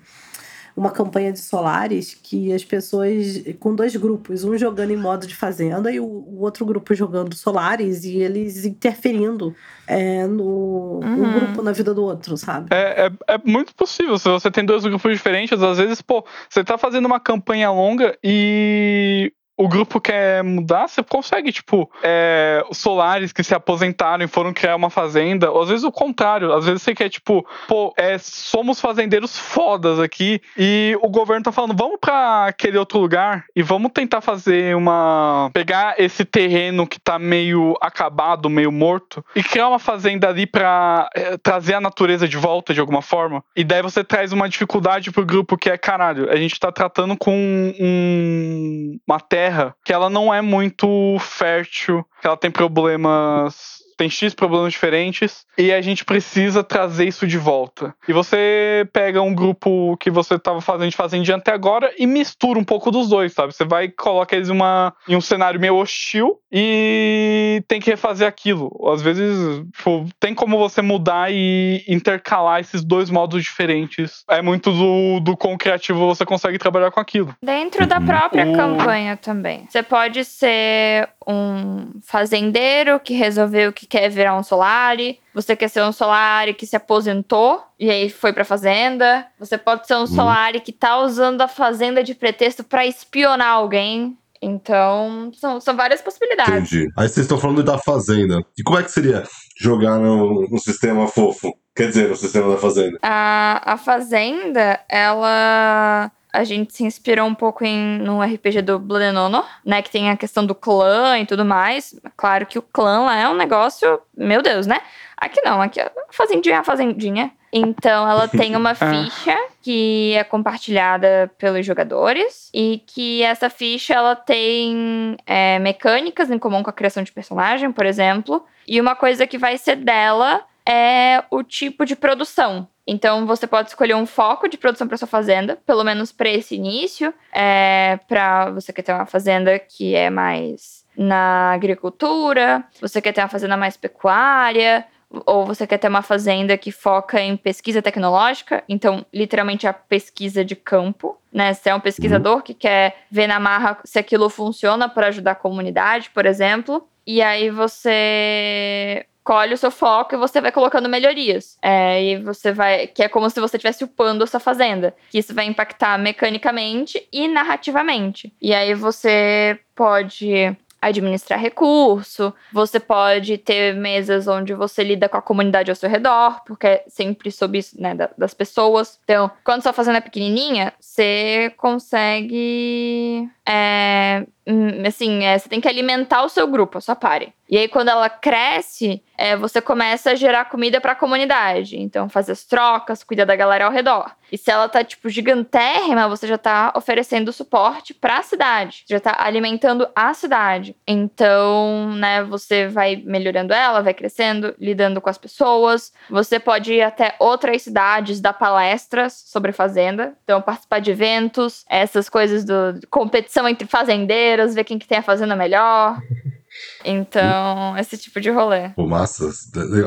uma campanha de Solares que as pessoas com dois grupos, um jogando em modo de fazenda e o, o outro grupo jogando Solares e eles interferindo é, no um Uhum. grupo na vida do outro, sabe? É, é, é muito possível. Se você tem dois grupos diferentes, às vezes, pô, você tá fazendo uma campanha longa e o grupo quer mudar, você consegue, tipo, é, solares que se aposentaram e foram criar uma fazenda, ou às vezes o contrário, às vezes você quer, tipo, pô, é, somos fazendeiros fodas aqui e o governo tá falando, vamos pra aquele outro lugar e vamos tentar fazer uma. pegar esse terreno que tá meio acabado, meio morto e criar uma fazenda ali pra é, trazer a natureza de volta de alguma forma. E daí você traz uma dificuldade pro grupo que é, caralho, a gente tá tratando com um, uma terra que ela não é muito fértil, que ela tem problemas. Tem X problemas diferentes e a gente precisa trazer isso de volta. E você pega um grupo que você tava fazendo de fazendinha até agora e mistura um pouco dos dois, sabe? Você vai e coloca eles em, uma, em um cenário meio hostil e tem que refazer aquilo. Às vezes, tipo, tem como você mudar e intercalar esses dois modos diferentes. É muito do, do quão criativo você consegue trabalhar com aquilo. Dentro da Uhum. própria O- campanha também. Você pode ser um fazendeiro que resolveu que quer virar um solari. Você quer ser um solari que se aposentou e aí foi pra fazenda. Você pode ser um solari que tá usando a fazenda de pretexto pra espionar alguém. Então, são, são várias possibilidades. Entendi. Aí vocês estão falando da Fazenda. E como é que seria jogar no, no sistema fofo? Quer dizer, no sistema da Fazenda? A, a Fazenda, ela. A gente se inspirou um pouco em, no RPG do Blood and Honor, né? Que tem a questão do clã e tudo mais. Claro que o clã lá é um negócio, meu Deus, né? Aqui não, aqui fazendinha é a fazendinha. Então ela tem uma ficha que é compartilhada pelos jogadores e que essa ficha ela tem é, mecânicas em comum com a criação de personagem, por exemplo. E uma coisa que vai ser dela é o tipo de produção. Então você pode escolher um foco de produção para sua fazenda, pelo menos para esse início, é, para você quer ter uma fazenda que é mais na agricultura, você quer ter uma fazenda mais pecuária, ou você quer ter uma fazenda que foca em pesquisa tecnológica, então literalmente a pesquisa de campo, né? Você é um pesquisador que quer ver na marra se aquilo funciona para ajudar a comunidade, por exemplo, e aí você colhe o seu foco e você vai colocando melhorias. É, e você vai. Que é como se você estivesse upando a sua fazenda. Que isso vai impactar mecanicamente e narrativamente. E aí você pode administrar recurso, você pode ter mesas onde você lida com a comunidade ao seu redor, porque é sempre sob isso, né, da- das pessoas. Então, quando sua fazenda é pequenininha, você consegue. é, hum, assim, é, você tem que alimentar o seu grupo, a sua party. E aí, quando ela cresce, é, você começa a gerar comida para a comunidade. Então, fazer as trocas, cuidar da galera ao redor. E se ela tá, tipo, gigantérrima, você já tá oferecendo suporte para a cidade. Já tá alimentando a cidade. Então, né, você vai melhorando ela, vai crescendo, lidando com as pessoas. Você pode ir até outras cidades, dar palestras sobre fazenda. Então, participar de eventos, essas coisas do competição entre fazendeiros, ver quem que tem a fazenda melhor. Então, esse tipo de rolê. Pô, massas.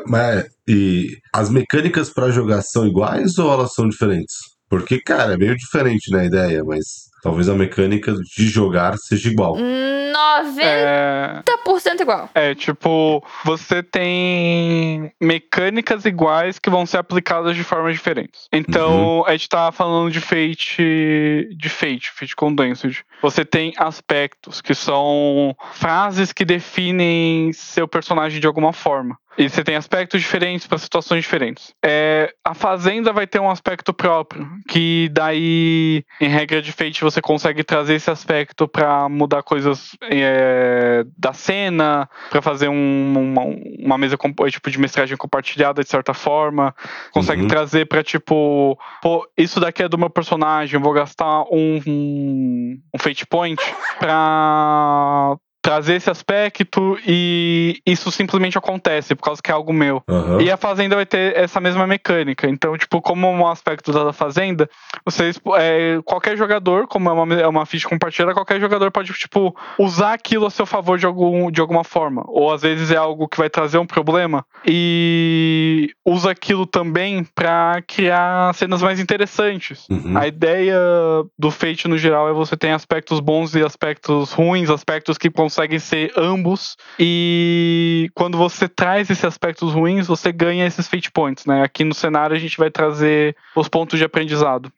Mas, e as mecânicas pra jogar são iguais ou elas são diferentes? Porque, cara, é meio diferente na ideia, mas talvez a mecânica de jogar seja igual. 90% É, igual. é, tipo, você tem mecânicas iguais que vão ser aplicadas de formas diferentes. Então, a gente tá falando de Fate. De Fate, Fate Condensed. Você tem aspectos que são frases que definem seu personagem de alguma forma. E você tem aspectos diferentes para situações diferentes. É, a Fazenda vai ter um aspecto próprio, que daí, em regra de Fate, você consegue trazer esse aspecto para mudar coisas é, da cena, para fazer um- uma, uma mesa tipo de mestragem compartilhada de certa forma. Consegue Uhum. trazer para tipo, pô, isso daqui é do meu personagem, vou gastar um, um, um Fate Point pra trazer esse aspecto e isso simplesmente acontece por causa que é algo meu. Aham. E a Fazenda vai ter essa mesma mecânica. Então, tipo, como um aspecto da Fazenda, vocês. é, qualquer jogador, como é uma, é uma ficha compartilhada, qualquer jogador pode, tipo, usar aquilo a seu favor de, algum, de alguma forma. Ou às vezes é algo que vai trazer um problema e usa aquilo também pra criar cenas mais interessantes. Uhum. A ideia do Fate no geral é você ter aspectos bons e aspectos ruins, aspectos que conseguem ser ambos. E quando você traz esses aspectos ruins, você ganha esses Fate Points, né? Aqui no cenário a gente vai trazer os pontos de aprendizado.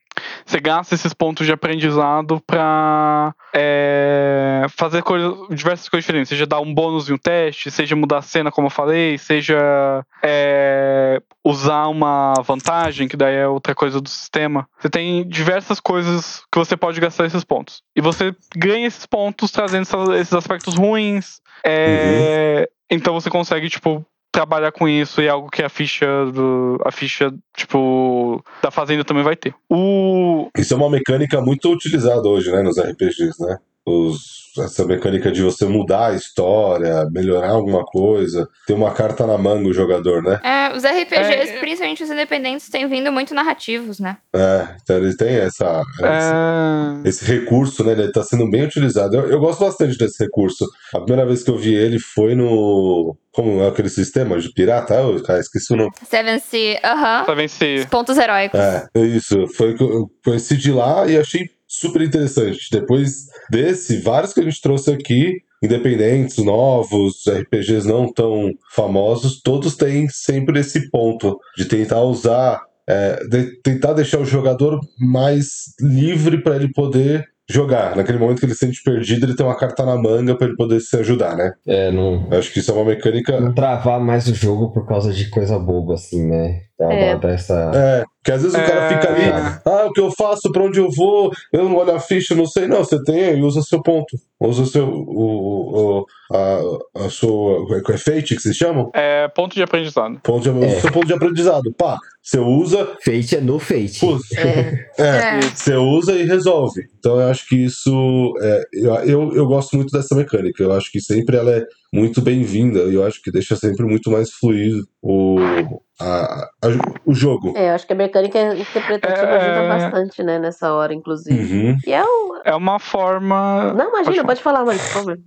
Você gasta esses pontos de aprendizado pra é, fazer coisas, diversas coisas diferentes. Seja dar um bônus em um teste, seja mudar a cena, como eu falei, seja é, usar uma vantagem, que daí é outra coisa do sistema. Você tem diversas coisas que você pode gastar esses pontos. E você ganha esses pontos trazendo esses aspectos ruins. É, Então você consegue, tipo, trabalhar com isso e é algo que a ficha do. A ficha, tipo, da fazenda também vai ter. O. Isso é uma mecânica muito utilizada hoje, né, nos RPGs, né? Os- essa mecânica de você mudar a história, melhorar alguma coisa, ter uma carta na manga o jogador, né? É, os RPGs, É, principalmente os independentes, têm vindo muito narrativos, né? É, então ele tem essa, essa- É, esse recurso, né? Ele tá sendo bem utilizado. Eu, eu gosto bastante desse recurso. A primeira vez que eu vi ele foi no. Como é aquele sistema de pirata? Ah, eu cara, esqueci o nome. Seven Sea, aham. pra vencer. Os pontos heróicos. É, é isso. Foi que eu conheci de lá e achei super interessante. Depois desse, vários que a gente trouxe aqui, independentes, novos, RPGs não tão famosos, todos têm sempre esse ponto de tentar usar, é, de tentar deixar o jogador mais livre para ele poder jogar. Naquele momento que ele se sente perdido, ele tem uma carta na manga para ele poder se ajudar, né? É, não, Eu acho que isso é uma mecânica. não travar mais o jogo por causa de coisa boba, assim, né? Dá, É. dá essa. É, porque às vezes o cara É. fica ali, ah, o que eu faço, pra onde eu vou, eu não olho a ficha, não sei. Não, você tem aí, usa seu ponto. Usa seu, o, o, a, a sua, é fate que vocês chamam? É ponto de aprendizado. Ponto de, É. Seu ponto de aprendizado. Pá, você usa, Fate é no Fate. putz, É. é, É. você usa e resolve. Então eu acho que isso, é, eu, eu, eu gosto muito dessa mecânica. Eu acho que sempre ela é muito bem-vinda e eu acho que deixa sempre muito mais fluido o, a, a- o jogo. É, eu acho que a mecânica interpretativa É. ajuda bastante, né, nessa hora, inclusive. Uhum. E é um. É uma forma. Não, imagina, Pode pode falar, mano, por favor.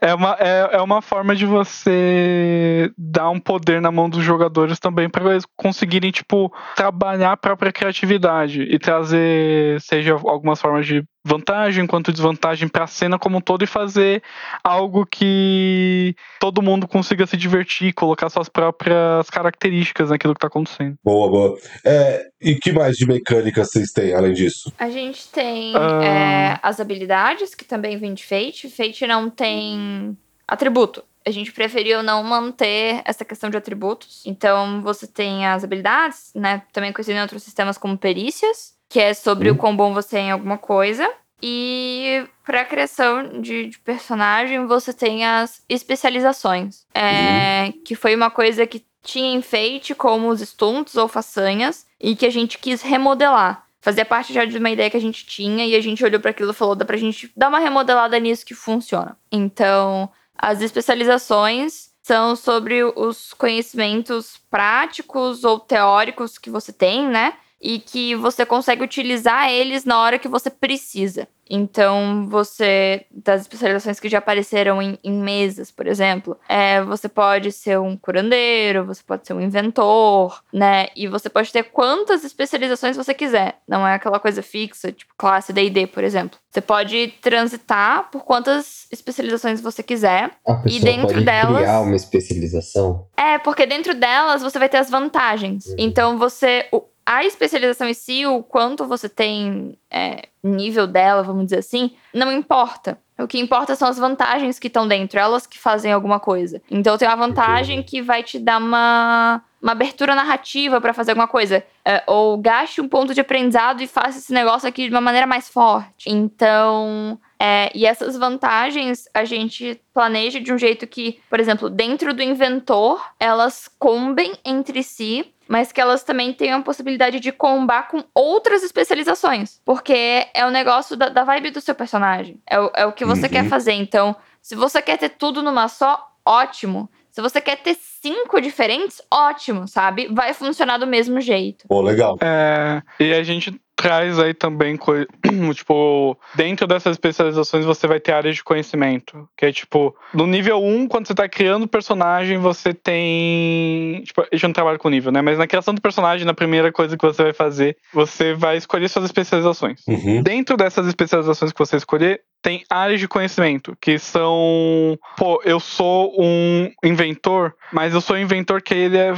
É uma, é, é uma forma de você dar um poder na mão dos jogadores também para eles conseguirem, tipo, trabalhar a própria criatividade e trazer, seja algumas formas de vantagem quanto desvantagem para a cena como um todo e fazer algo que todo mundo consiga se divertir, colocar suas próprias características naquilo que tá acontecendo. Boa, boa. É, e que mais de mecânica vocês têm além disso? A gente tem. Ah. é, as habilidades, que também vem de Fate. Fate não tem atributo. A gente preferiu não manter essa questão de atributos. Então, você tem as habilidades, né? Também conhecido em outros sistemas como perícias, que é sobre o quão bom você é em alguma coisa. E para criação de, de personagem, você tem as especializações. É, Que foi uma coisa que tinha em Fate, como os stunts ou façanhas, e que a gente quis remodelar. Fazia parte já de uma ideia que a gente tinha, e a gente olhou para aquilo e falou: dá pra gente dar uma remodelada nisso que funciona. Então, as especializações são sobre os conhecimentos práticos ou teóricos que você tem, né? E que você consegue utilizar eles na hora que você precisa. Então, você, das especializações que já apareceram em, em mesas, por exemplo, é, você pode ser um curandeiro, você pode ser um inventor, né? E você pode ter quantas especializações você quiser. Não é aquela coisa fixa, tipo classe D&D, por exemplo. Você pode transitar por quantas especializações você quiser. A pessoa dentro pode delas- criar uma especialização. É, porque dentro delas você vai ter as vantagens. Então você. o- a especialização em si, o quanto você tem é, nível dela, vamos dizer assim, não importa. O que importa são as vantagens que estão dentro, elas que fazem alguma coisa. Então tem uma vantagem que vai te dar uma, uma abertura narrativa pra fazer alguma coisa. É, ou gaste um ponto de aprendizado e faça esse negócio aqui de uma maneira mais forte. Então. É, e essas vantagens a gente planeja de um jeito que, por exemplo, dentro do inventor, elas combem entre si, mas que elas também tenham a possibilidade de combar com outras especializações. Porque é o negócio da, da vibe do seu personagem. É o, é o que você Uhum. quer fazer. Então, se você quer ter tudo numa só, ótimo. Se você quer ter cinco diferentes, ótimo, sabe? Vai funcionar do mesmo jeito. Pô, legal. É, e a gente traz aí também, tipo, dentro dessas especializações você vai ter áreas de conhecimento. Que é tipo, no nível 1, quando você tá criando personagem, você tem. Tipo, a gente não trabalha com nível, né? Mas na criação do personagem, na primeira coisa que você vai fazer, você vai escolher suas especializações. Uhum. Dentro dessas especializações que você escolher, tem áreas de conhecimento, que são. Pô, eu sou um inventor, mas eu sou um inventor que ele é.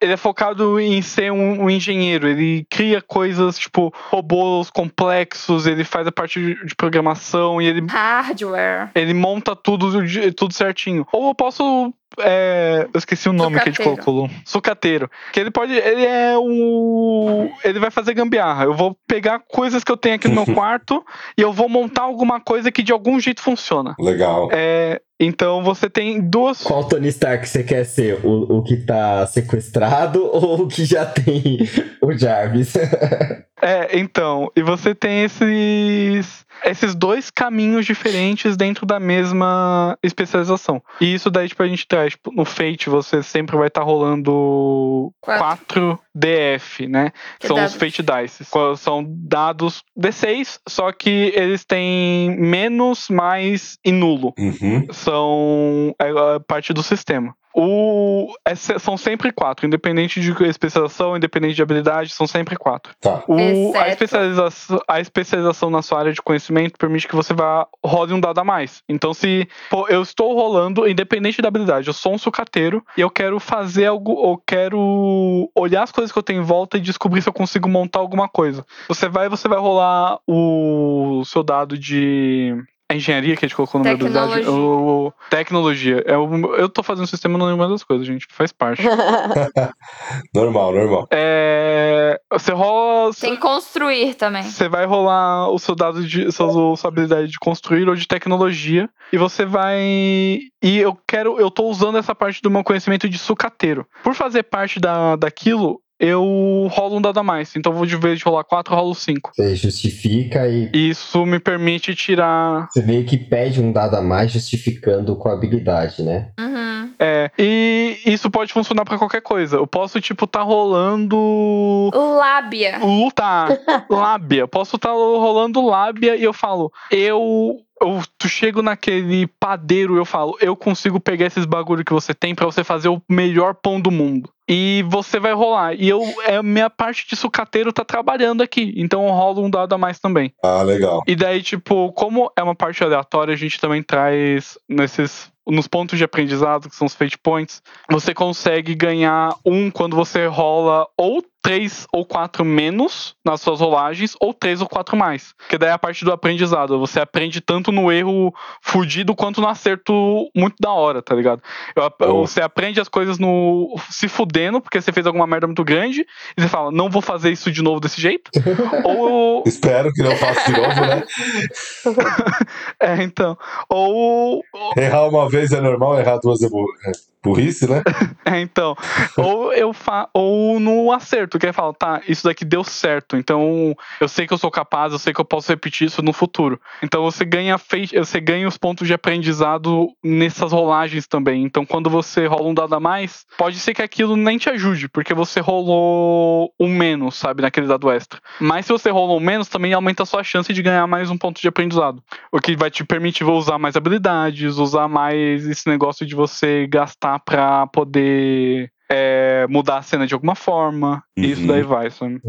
Ele é focado em ser um, um engenheiro. Ele cria coisas tipo robôs complexos, ele faz a parte de, de programação e ele, Hardware. ele monta tudo, tudo certinho. Ou eu posso. É, eu esqueci o nome que a gente Sucateiro. colocou. Sucateiro. Que ele pode. Ele é o. Ele vai fazer gambiarra. Eu vou pegar coisas que eu tenho aqui no meu quarto e eu vou montar alguma coisa que de algum jeito funciona. Legal. É, então você tem duas. Qual Tony Stark você quer ser? O, o que tá sequestrado ou o que já tem o Jarvis? É, então, e você tem esses esses dois caminhos diferentes dentro da mesma especialização. E isso daí tipo a gente traz, tipo, no Fate você sempre vai estar rolando Quatro. 4 DF, né? Que são dados? os Fate Dice. São dados D6, só que eles têm menos, mais e nulo. Uhum. São é, a parte do sistema. O, é são sempre quatro, independente de especialização, independente de habilidade, são sempre quatro. Tá. O- a, especialização, a especialização na sua área de conhecimento permite que você vá role um dado a mais. Então, se pô, eu estou rolando, independente da habilidade, eu sou um sucateiro e eu quero fazer algo, eu quero olhar as coisas que eu tenho em volta e descobrir se eu consigo montar alguma coisa. Você vai, você vai rolar o seu dado de a engenharia que a gente colocou no meu habilidade, Tecnologia. o, tecnologia. É o- eu tô fazendo um sistema não lembro das coisas, gente, faz parte. Normal, normal. É, você rola Tem que construir também. você vai rolar o seu dado de sua, sua habilidade de construir ou de tecnologia e você vai e eu quero eu tô usando essa parte do meu conhecimento de sucateiro. Por fazer parte da daquilo, eu rolo um dado a mais. Então eu vou de vez de rolar 4, eu rolo 5. Você justifica e Isso me permite tirar você meio que pede um dado a mais justificando com a habilidade, né? Uhum. é, e isso pode funcionar pra qualquer coisa. Eu posso tipo tá rolando Lábia. lutar lábia. Posso estar rolando lábia e eu falo, eu. Eu tu chego naquele padeiro eu falo, eu consigo pegar esses bagulho que você tem pra você fazer o melhor pão do mundo. E você vai rolar. E eu, é, minha parte de sucateiro tá trabalhando aqui. Então eu rolo um dado a mais também. Ah, legal. E daí, tipo, como é uma parte aleatória, a gente também traz nesses. Nos pontos de aprendizado, que são os fate points, você consegue ganhar um quando você rola ou três ou quatro menos nas suas rolagens, ou três ou quatro mais. Que daí é a parte do aprendizado. Você aprende tanto no erro fudido quanto no acerto muito da hora, tá ligado? Eu Oh. Você aprende as coisas no se fudendo, porque você fez alguma merda muito grande, e você fala, não vou fazer isso de novo desse jeito. ou. Espero que não faça de novo, né? É, então. Ou. Errar uma vez é normal, errar duas é é burrice, né? É, então. ou eu fa ou no acerto, que aí fala, tá, isso daqui deu certo. Então, eu sei que eu sou capaz, eu sei que eu posso repetir isso no futuro. Então você ganha você ganha os pontos de aprendizado nessas rolagens também. Então, quando você rola um dado a mais, pode ser que aquilo nem te ajude, porque você rolou um menos, sabe, naquele dado extra. Mas se você rolou um menos, também aumenta a sua chance de ganhar mais um ponto de aprendizado. O que vai te permitir usar mais habilidades, usar mais esse negócio de você gastar pra poder é, mudar a cena de alguma forma. E isso Uhum. daí vai, sabe?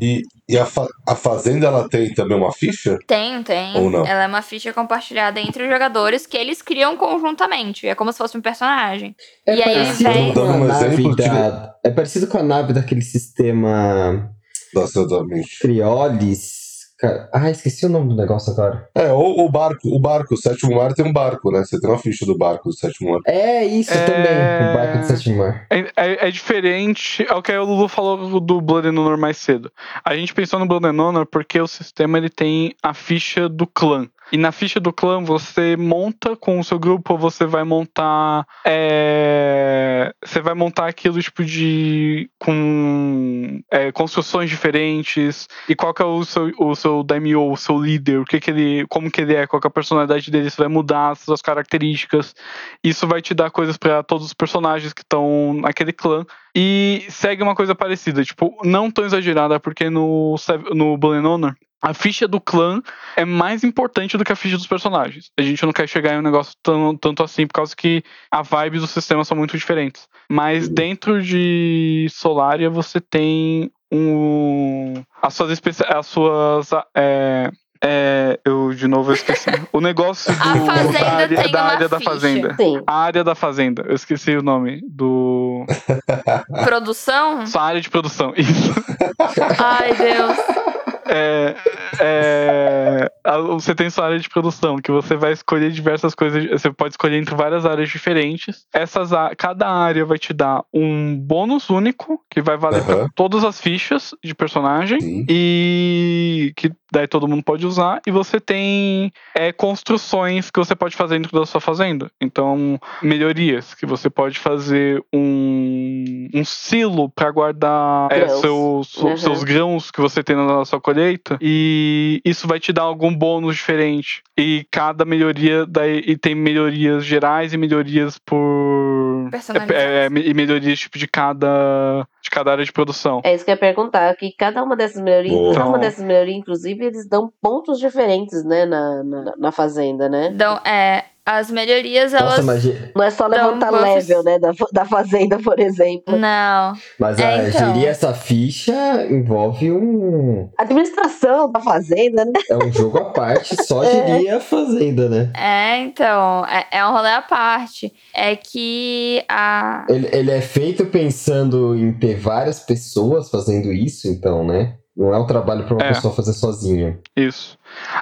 E, e a, fa- a Fazenda, ela tem também uma ficha? Tem, tem. Ou não? Ela é uma ficha compartilhada entre os jogadores que eles criam conjuntamente. É como se fosse um personagem. É E aí parecido vem- com a Dando um nave exemplo, da... É parecido com a nave daquele sistema Nossa. Friolis. Ca- Ah, esqueci o nome do negócio agora. É, ou o barco, o barco, o sétimo mar tem um barco, né? Você tem uma ficha do barco do sétimo mar. É isso É. também, o barco de sétimo mar. É, é- é diferente ao que o Lulu falou do Blood and Honor mais cedo. A gente pensou no Blood and Honor porque o sistema ele tem a ficha do clã. E na ficha do clã você monta com o seu grupo, você vai montar. é, você vai montar aquilo tipo de. com é, construções diferentes. E qual que é o seu, o seu daimyo, o seu líder, o que, que ele. como que ele é, qual que é a personalidade dele, isso vai mudar as suas características. Isso vai te dar coisas pra todos os personagens que estão naquele clã. E segue uma coisa parecida, tipo, não tão exagerada, porque no, no and Honor, a ficha do clã é mais importante do que a ficha dos personagens. A gente não quer chegar em um negócio tão, tanto assim, por causa que a vibe do sistema são muito diferentes. Mas dentro de Solaria você tem um. As suas especia- as suas. É, é, eu de novo eu esqueci. O negócio do, A fazenda da área, tem da, uma área da fazenda. Sim. A área da fazenda. Eu esqueci o nome do. Produção? Sua área de produção. Isso. Ai, Deus. É, é, você tem sua área de produção, que você vai escolher diversas coisas. Você pode escolher entre várias áreas diferentes. Essas, cada área vai te dar um bônus único, que vai valer pra todas as fichas de personagem. Sim. E que daí todo mundo pode usar. E você tem é, construções que você pode fazer dentro da sua fazenda. Então, melhorias, que você pode fazer um, um silo para guardar é, seus, Uhum. seus grãos que você tem na sua colheita. E isso vai te dar algum bônus diferente. E cada melhoria daí e tem melhorias gerais e melhorias por. Personalizadas. É, é, e melhorias tipo de cada. de cada área de produção. É isso que eu ia perguntar, que cada uma dessas melhorias, Boa. cada uma dessas melhorias, inclusive, eles dão pontos diferentes, né, na, na, na fazenda, né? Então, é. As melhorias, elas. Nossa, mas, ge- Não é só levantar buffs. level, né, da, da fazenda, por exemplo. Não. mas É, a, então. gerir essa ficha envolve um. Administração da fazenda, né? É um jogo à parte, só É. gerir a fazenda, né? É, então. É, é um rolê à parte. É que a. Ele, ele é feito pensando em ter várias pessoas fazendo isso, então, né? Não é um trabalho para uma É. pessoa fazer sozinha. Isso.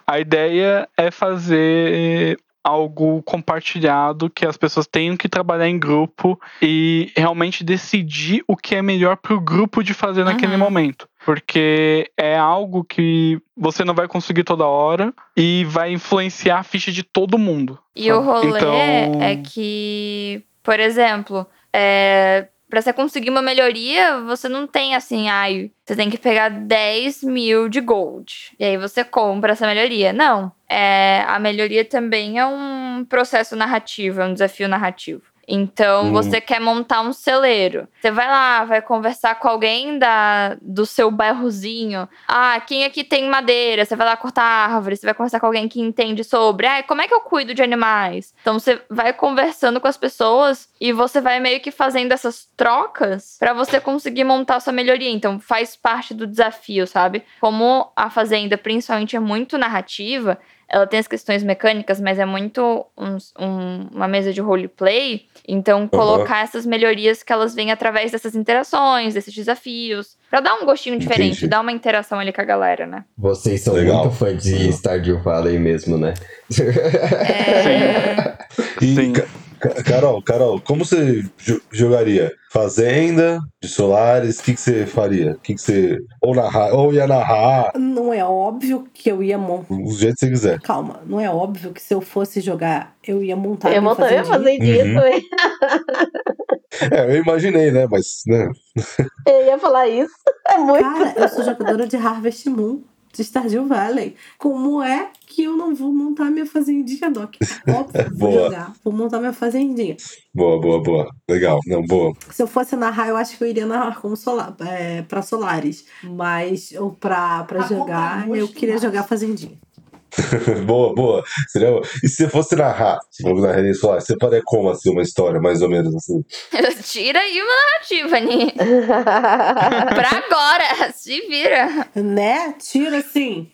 A ideia é fazer algo compartilhado que as pessoas tenham que trabalhar em grupo e realmente decidir o que é melhor para o grupo de fazer naquele Uhum. momento. Porque é algo que você não vai conseguir toda hora e vai influenciar a ficha de todo mundo. E o sabe? rolê Então- é que, por exemplo, é, para você conseguir uma melhoria, você não tem assim, ai, você tem que pegar 10 mil de gold. E aí você compra essa melhoria. Não. É, a melhoria também é um processo narrativo, é um desafio narrativo. Então, Hum. você quer montar um celeiro. Você vai lá, vai conversar com alguém da, do seu bairrozinho. Ah, quem aqui tem madeira? Você vai lá cortar árvore. Você vai conversar com alguém que entende sobre. Ah, como é que eu cuido de animais? Então, você vai conversando com as pessoas e você vai meio que fazendo essas trocas pra você conseguir montar sua melhoria. Então, faz parte do desafio, sabe? Como a Fazenda, principalmente, é muito narrativa, ela tem as questões mecânicas, mas é muito um- um- uma mesa de roleplay. Então, colocar essas melhorias que elas vêm através dessas interações, desses desafios, pra dar um gostinho diferente, Entendi. dar uma interação ali com a galera, né? Vocês são Legal. muito fã de Stardew Valley mesmo, né? É, E, Sim. Ca- Ca- Carol, Carol, como você jo- jogaria? Fazenda, de Solares, o que, que você faria? O que, que você. Ou, narrar, ou ia narrar, Não é óbvio que eu ia montar. do jeito que você quiser. Calma, não é óbvio que se eu fosse jogar, eu ia montar. Eu montaria fazendinha Uhum. também. É, eu imaginei, né? Mas, né? Eu ia falar isso. É muito. Cara, eu sou jogadora de Harvest Moon, de Stardew Valley. Como é que eu não vou montar minha fazendinha, Doc? Óbvio, vou jogar. Vou montar minha fazendinha. Boa, boa, boa. Legal. Não, boa. Se eu fosse narrar, eu acho que eu iria narrar como solar, é, pra Solares. Mas eu, pra, pra jogar, eu queria jogar fazendinha. boa, boa. Seria... E se você fosse narrar, se for narrar em Solares, você faria como assim, uma história, mais ou menos assim? tira aí uma narrativa, Ni. pra agora, se vira. Né? Tira assim.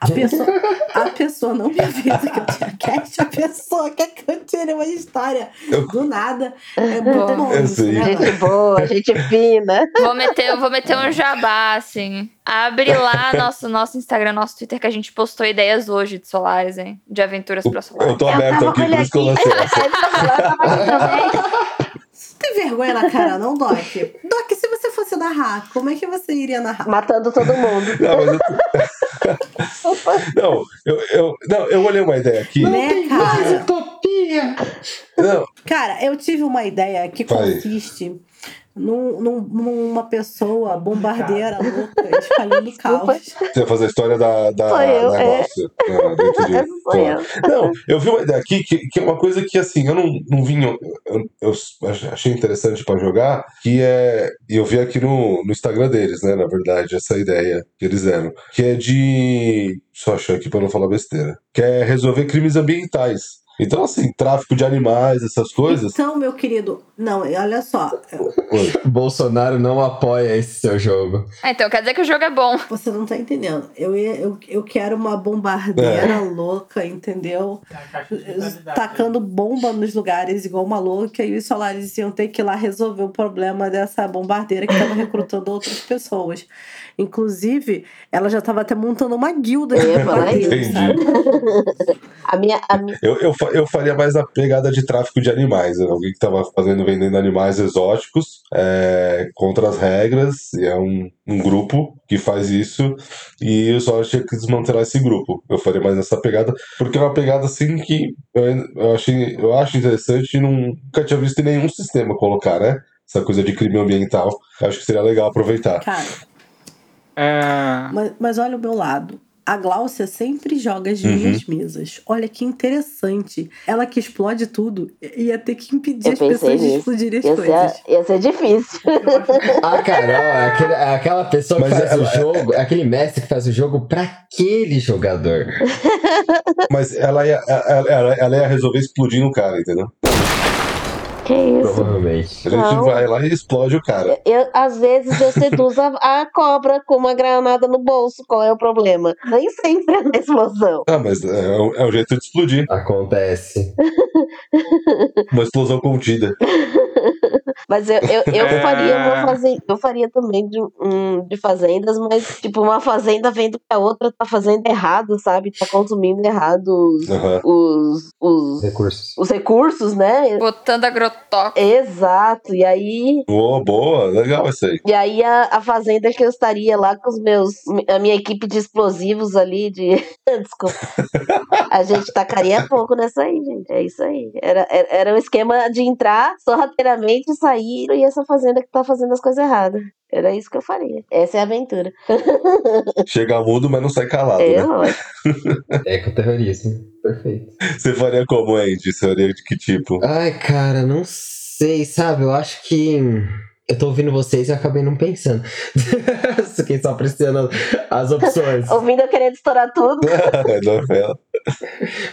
A pessoa, a pessoa não me avisa que eu tinha cast, a pessoa quer que eu tire uma história do nada. É muito bom isso, né, Gente boa, gente fina. Vou meter, eu vou meter um jabá, assim. Abre lá nosso, nosso Instagram, nosso Twitter, que a gente postou ideias hoje de Solares, hein? De aventuras pra Solares. Eu tô aberto tava aqui, por isso que eu lancei essa. Tem vergonha na cara, não, Doc? Doc, se você fosse narrar, como é que você iria narrar? Matando todo mundo. Não, mas eu... não, eu, eu, não, eu olhei uma ideia aqui. Né, cara? utopia! Não, Cara, eu tive uma ideia que Vai. Num, num- numa pessoa bombardeira louca espalhando caos. você vai fazer a história da, da Sou eu, da é. negócio. Dentro de- Essa sou eu. Não, eu vi uma ideia aqui que, que é uma coisa que assim, eu não, não vim. Eu, eu achei interessante pra jogar, que é. E eu vi aqui no, no Instagram deles, né? Na verdade, essa ideia que eles deram. Que é de. Só achar aqui pra não falar besteira. Que é resolver crimes ambientais. Então, assim, tráfico de animais, essas coisas. Então, meu querido, não, olha só. Bolsonaro não apoia esse seu jogo. Ah, então quer dizer que o jogo é bom. você não tá entendendo. Eu, ia- eu, eu quero uma bombardeira louca, entendeu? Tacando bomba nos lugares igual uma louca, e os solares iam ter que ir lá resolver o problema dessa bombardeira que tava recrutando outras pessoas. Inclusive, ela já tava até montando uma guilda de Eu ia falar Entendi. A minha, a minha, Eu, eu, eu faria mais a pegada de tráfico de animais. Né? Alguém que tava fazendo, vendendo animais exóticos é, contra as regras. E é um, um grupo que faz isso. E eu só tinha que desmantelar esse grupo. Eu faria mais essa pegada. Porque é uma pegada assim que eu, eu, achei, eu acho interessante e nunca tinha visto em nenhum sistema colocar, né? Essa coisa de crime ambiental. Eu acho que seria legal aproveitar. Cara, É... mas, mas olha o meu lado. A Gláucia sempre joga as Uhum. minhas mesas. Olha que interessante. Ela que explode tudo ia ter que impedir Eu as pessoas pensei de nisso. explodirem as ia, coisas. ser, ia ser difícil. A Carol é aquele- aquela pessoa que Mas faz ela- o jogo, é aquele mestre que faz o jogo pra aquele jogador. Mas ela ia, ela, ela, ela ia resolver explodindo o cara, entendeu? Que isso? Provavelmente. A gente Não. vai lá e explode o cara. Eu, às vezes eu seduzo a, a cobra com uma granada no bolso. Qual é o problema? Nem sempre é na explosão. Ah, mas é, um- é um jeito de explodir. Acontece. Uma explosão contida. Mas eu, eu, eu É. faria uma fazenda. Eu faria também de, um, de fazendas, mas tipo, uma fazenda vendo que a outra tá fazendo errado, sabe? Tá consumindo errado os, Aham. os, os, Recursos. os recursos, né? Botando agrotóxico. Exato. E aí Boa, boa, legal isso aí. E aí a, a fazenda que eu estaria lá com os meus, a minha equipe de explosivos ali, de. Desculpa. A gente tacaria pouco nessa aí, gente. É isso aí. Era, era, era um esquema de entrar sorrateiramente e sair e essa fazenda que tá fazendo as coisas erradas. Era isso que eu faria. Essa é a aventura. Chega mudo, mas não sai calado, É, né? lógico. Ecoterrorismo. Perfeito. Você faria como, Andy? Você faria de que tipo? Ai, cara, não sei, sabe? Eu acho que. Eu tô ouvindo vocês e acabei não pensando. Fiquei só apreciando as opções. Ouvindo eu querendo estourar tudo. Novela.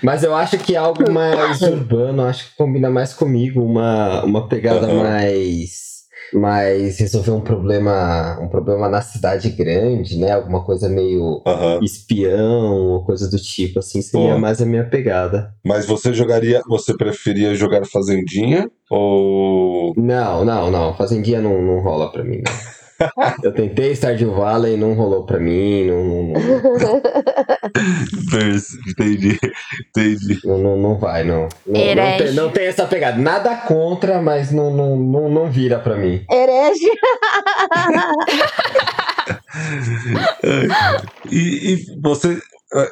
Mas eu acho que algo mais urbano, acho que combina mais comigo, uma, uma pegada Aham. mais mas resolver um problema, um problema na cidade grande, né? Alguma coisa meio Aham. espião ou coisa do tipo, assim, seria mais a minha pegada. Mas você jogaria, você preferia jogar Fazendinha ou. Não, não, não. Fazendinha não, não rola pra mim, não. Eu tentei Stardew Valley, não rolou pra mim, não, não, não, Entendi, entendi. não, não, não vai, não. Não, não, tem, não tem essa pegada. Nada contra, mas não, não, não, não vira pra mim. Herege. E, e você.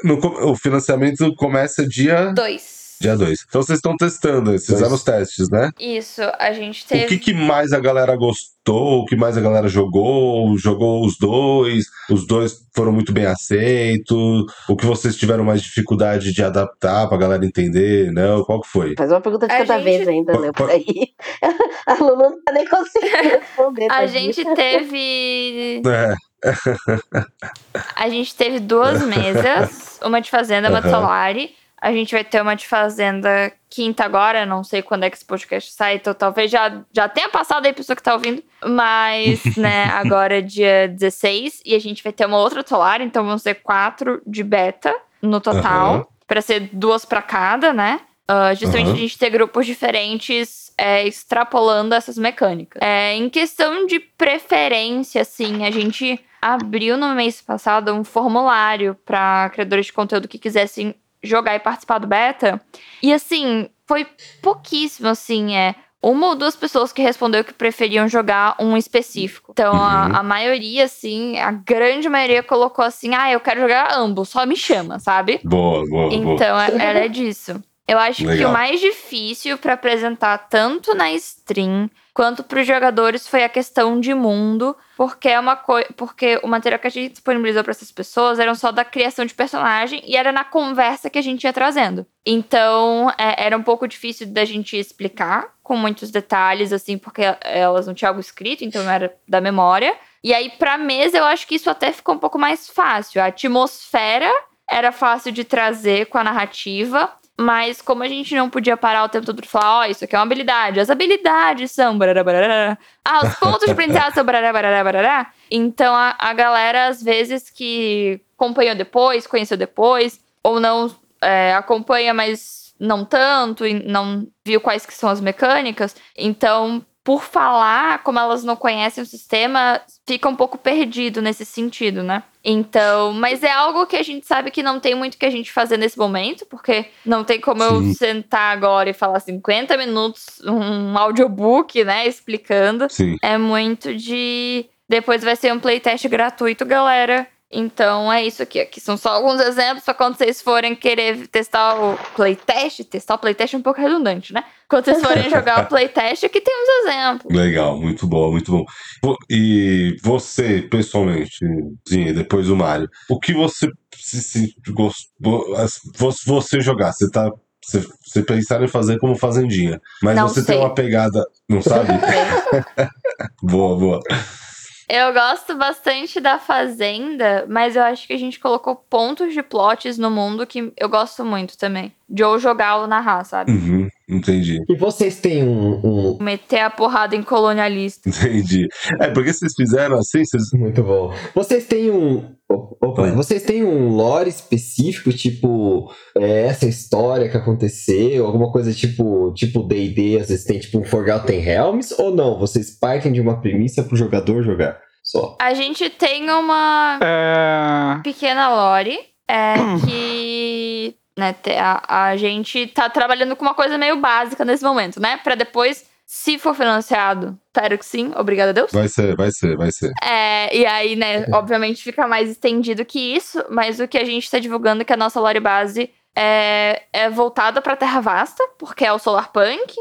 no o financiamento começa dia Dois. Dia 2. Então vocês estão testando, vocês fizeram os testes, né? Isso, a gente O teve. que, que mais a galera gostou? O que mais a galera jogou? Jogou os dois? Os dois foram muito bem aceitos? O que vocês tiveram mais dificuldade de adaptar pra galera entender? Não? Qual que foi? Faz uma pergunta de A cada gente- vez ainda, né? Por aí. A Lulu não tá nem conseguindo responder. A gente teve. É, A gente teve duas mesas, uma de fazenda, uma de Aham. Solari. A gente vai ter uma de fazenda quinta agora, não sei quando é que esse podcast sai, então talvez já, já tenha passado aí a pessoa que tá ouvindo. Mas, né, agora é dia 16 e a gente vai ter uma outra de Solari, então vão ser quatro de beta no total, Aham. pra ser duas pra cada, né? Ah, justamente Aham. a gente ter grupos diferentes é, extrapolando essas mecânicas. É, em questão de preferência, assim, a gente abriu no mês passado um formulário para criadores de conteúdo que quisessem jogar e participar do beta. E assim, foi pouquíssimo, assim, é. Uma ou duas pessoas que respondeu que preferiam jogar um específico. Então, Uhum. a, a maioria, assim, a grande maioria colocou assim: ah, eu quero jogar ambos, só me chama, sabe? boa, boa, boa. Então, é- ela é disso. Eu acho que Legal. o mais difícil pra apresentar tanto na stream quanto pros jogadores foi a questão de mundo, porque é uma coisa, porque o material que a gente disponibilizou pra essas pessoas eram só da criação de personagem e era na conversa que a gente ia trazendo. Então, é, era um pouco difícil da gente explicar com muitos detalhes assim, porque elas não tinham algo escrito, então não era da memória. E aí pra mesa eu acho que isso até ficou um pouco mais fácil. A atmosfera era fácil de trazer com a narrativa, mas como a gente não podia parar o tempo todo pra falar, ó, isso aqui é uma habilidade, as habilidades são. barará, barará. Ah, os pontos de aprendizado são. barará, barará, barará. Então a, a galera, às vezes, que acompanhou depois, conheceu depois, ou não é, acompanha, mas não tanto, e não viu quais que são as mecânicas. Então, por falar, como elas não conhecem o sistema, fica um pouco perdido nesse sentido, né? Então, mas é algo que a gente sabe que não tem muito que a gente fazer nesse momento, porque não tem como eu Sim. sentar agora e falar 50 minutos, um audiobook, né, explicando. Sim. É muito de. Depois vai ser um playtest gratuito, galera. Então é isso aqui. Aqui são só alguns exemplos para quando vocês forem querer testar o playtest. Testar o playtest é um pouco redundante, né? Quando vocês forem jogar o playtest, aqui tem uns exemplos. Legal, muito bom, muito bom. E você, pessoalmente, Zinha, depois do Mário, o que você se, se gostou, você jogar, você tá. Você, você pensar em fazer como fazendinha, mas Não você sei. tem uma pegada, não sabe? boa, boa. Eu gosto bastante da Fazenda, mas eu acho que a gente colocou pontos de plots no mundo que eu gosto muito também. De ou jogar ou narrar, sabe? Uhum, entendi, E vocês têm um, um- Meter a porrada em colonialista. entendi. É, porque vocês fizeram assim, vocês. Muito bom. Vocês têm um. Opa, Oi. vocês têm um lore específico, tipo, é, essa história que aconteceu, alguma coisa tipo tipo D&D, às vezes tem tipo um Forgotten Realms, ou não? Vocês partem de uma premissa pro jogador jogar só. A gente tem uma É... pequena lore é, que né, a, a gente tá trabalhando com uma coisa meio básica nesse momento, né? Pra depois, se for financiado, espero que sim, obrigada a Deus. Vai ser, vai ser, vai ser. É, e aí, né, obviamente fica mais estendido que isso, mas o que a gente tá divulgando é que a nossa lore base é, é voltada pra Terra Vasta, porque é o Solar Punk,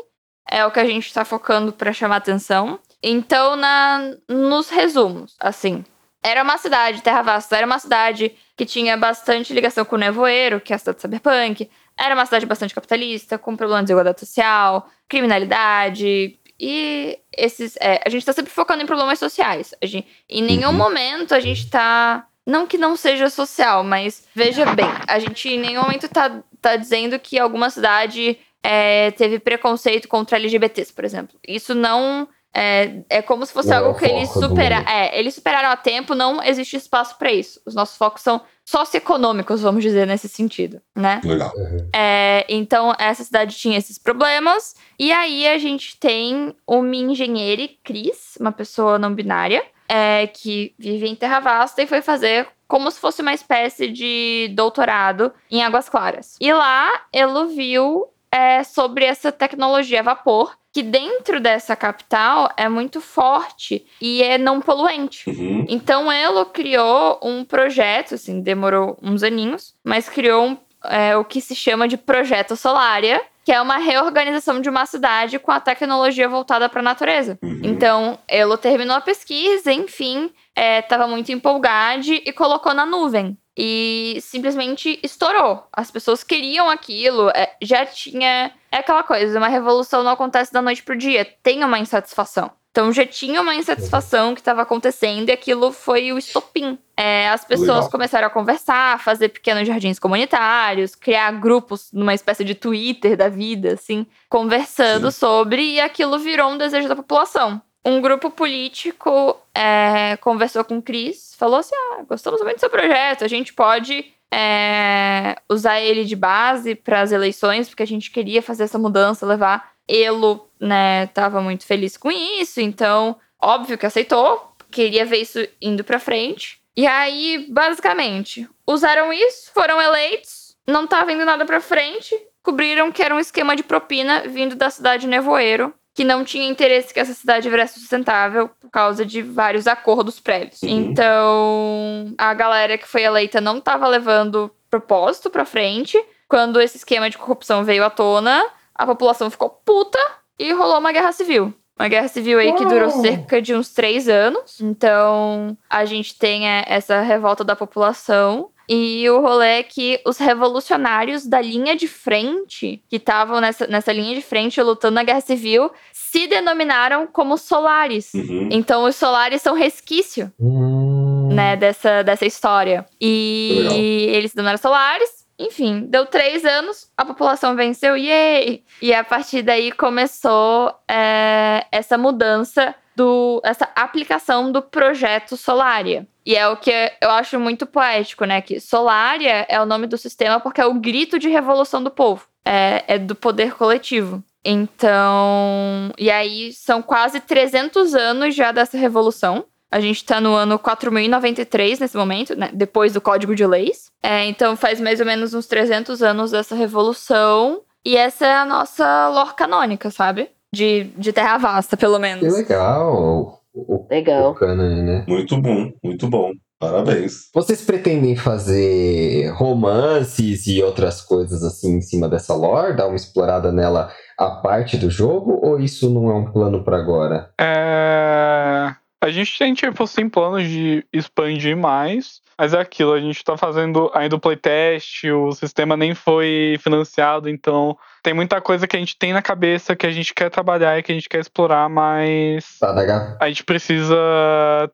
é o que a gente tá focando pra chamar atenção. Então, na, nos resumos, assim, era uma cidade, Terra Vasta era uma cidade que tinha bastante ligação com o Nevoeiro, que é a cidade cyberpunk. Era uma cidade bastante capitalista, com problemas de desigualdade social, criminalidade. E esses. é, a gente tá sempre focando em problemas sociais. A gente, em nenhum Uhum. momento a gente tá. Não que não seja social, mas veja bem, a gente em nenhum momento tá, tá dizendo que alguma cidade é, teve preconceito contra LGBTs, por exemplo. Isso não É, é como se fosse Não é algo que eles superaram. É, eles superaram a tempo, não existe espaço para isso. Os nossos focos são socioeconômicos, vamos dizer, nesse sentido, né? Legal. É, então, essa cidade tinha esses problemas. E aí a gente tem uma engenheira, Cris, uma pessoa não binária, é, que vive em Terra Vasta e foi fazer como se fosse uma espécie de doutorado em Águas Claras. E lá ele viu é, sobre essa tecnologia a vapor, que dentro dessa capital é muito forte e é não poluente. Uhum. Então Elo criou um projeto, assim, demorou uns aninhos, mas criou um, é, o que se chama de Projeto Solária, que é uma reorganização de uma cidade com a tecnologia voltada para a natureza. Uhum. Então, Elo terminou a pesquisa, enfim, estava muito empolgado e colocou na nuvem. E simplesmente estourou. As pessoas queriam aquilo, é, já tinha. É aquela coisa, uma revolução não acontece da noite pro dia, tem uma insatisfação. Então já tinha uma insatisfação que estava acontecendo e aquilo foi o estopim. É, as pessoas Legal. começaram a conversar, fazer pequenos jardins comunitários, criar grupos numa espécie de Twitter da vida, assim, conversando sobre, e aquilo virou um desejo da população. Um grupo político é, conversou com o Cris, falou assim: ah, gostamos muito do seu projeto, a gente pode é, usar ele de base para as eleições, porque a gente queria fazer essa mudança, levar. Elo, né, tava muito feliz com isso, então, óbvio que aceitou, queria ver isso indo pra frente. E aí, basicamente, usaram isso, foram eleitos, não tava indo nada pra frente, cobriram que era um esquema de propina vindo da cidade de Nevoeiro, que não tinha interesse que essa cidade virasse sustentável por causa de vários acordos prévios. Uhum. Então, a galera que foi eleita não tava levando propósito pra frente. Quando esse esquema de corrupção veio à tona, a população ficou puta e rolou uma guerra civil. Uma guerra civil aí que durou cerca de uns três anos. Então, a gente tem é, essa revolta da população. E o rolê é que os revolucionários da linha de frente, que estavam nessa, nessa linha de frente lutando na guerra civil, se denominaram como solares. Uhum. Então, os solares são resquício Hum, né, dessa, dessa história. E Legal. eles se tornaram solares. Enfim, deu três anos, a população venceu, yay! E a partir daí começou é, essa mudança, do, essa aplicação do projeto Solária. E é o que eu acho muito poético, né? Que Solária é o nome do sistema porque é o grito de revolução do povo. É, é do poder coletivo. Então. E aí são quase 300 anos já dessa revolução. A gente tá no ano 4093 nesse momento, né? Depois do Código de Leis. É, então faz mais ou menos uns 300 anos dessa revolução. E essa é a nossa lore canônica, sabe? De, de Terra Vasta, pelo que menos. legal. O, o, Legal. o cânone, né? Muito bom, muito bom. Parabéns. Vocês pretendem fazer romances e outras coisas assim em cima dessa lore? Dar uma explorada nela a parte do jogo? Ou isso não é um plano pra agora? É... A gente tem, tipo, sim, planos de expandir mais, mas é aquilo, a gente tá fazendo ainda o playtest, o sistema nem foi financiado, então tem muita coisa que a gente tem na cabeça que a gente quer trabalhar e que a gente quer explorar, mas Tá na ga- a gente precisa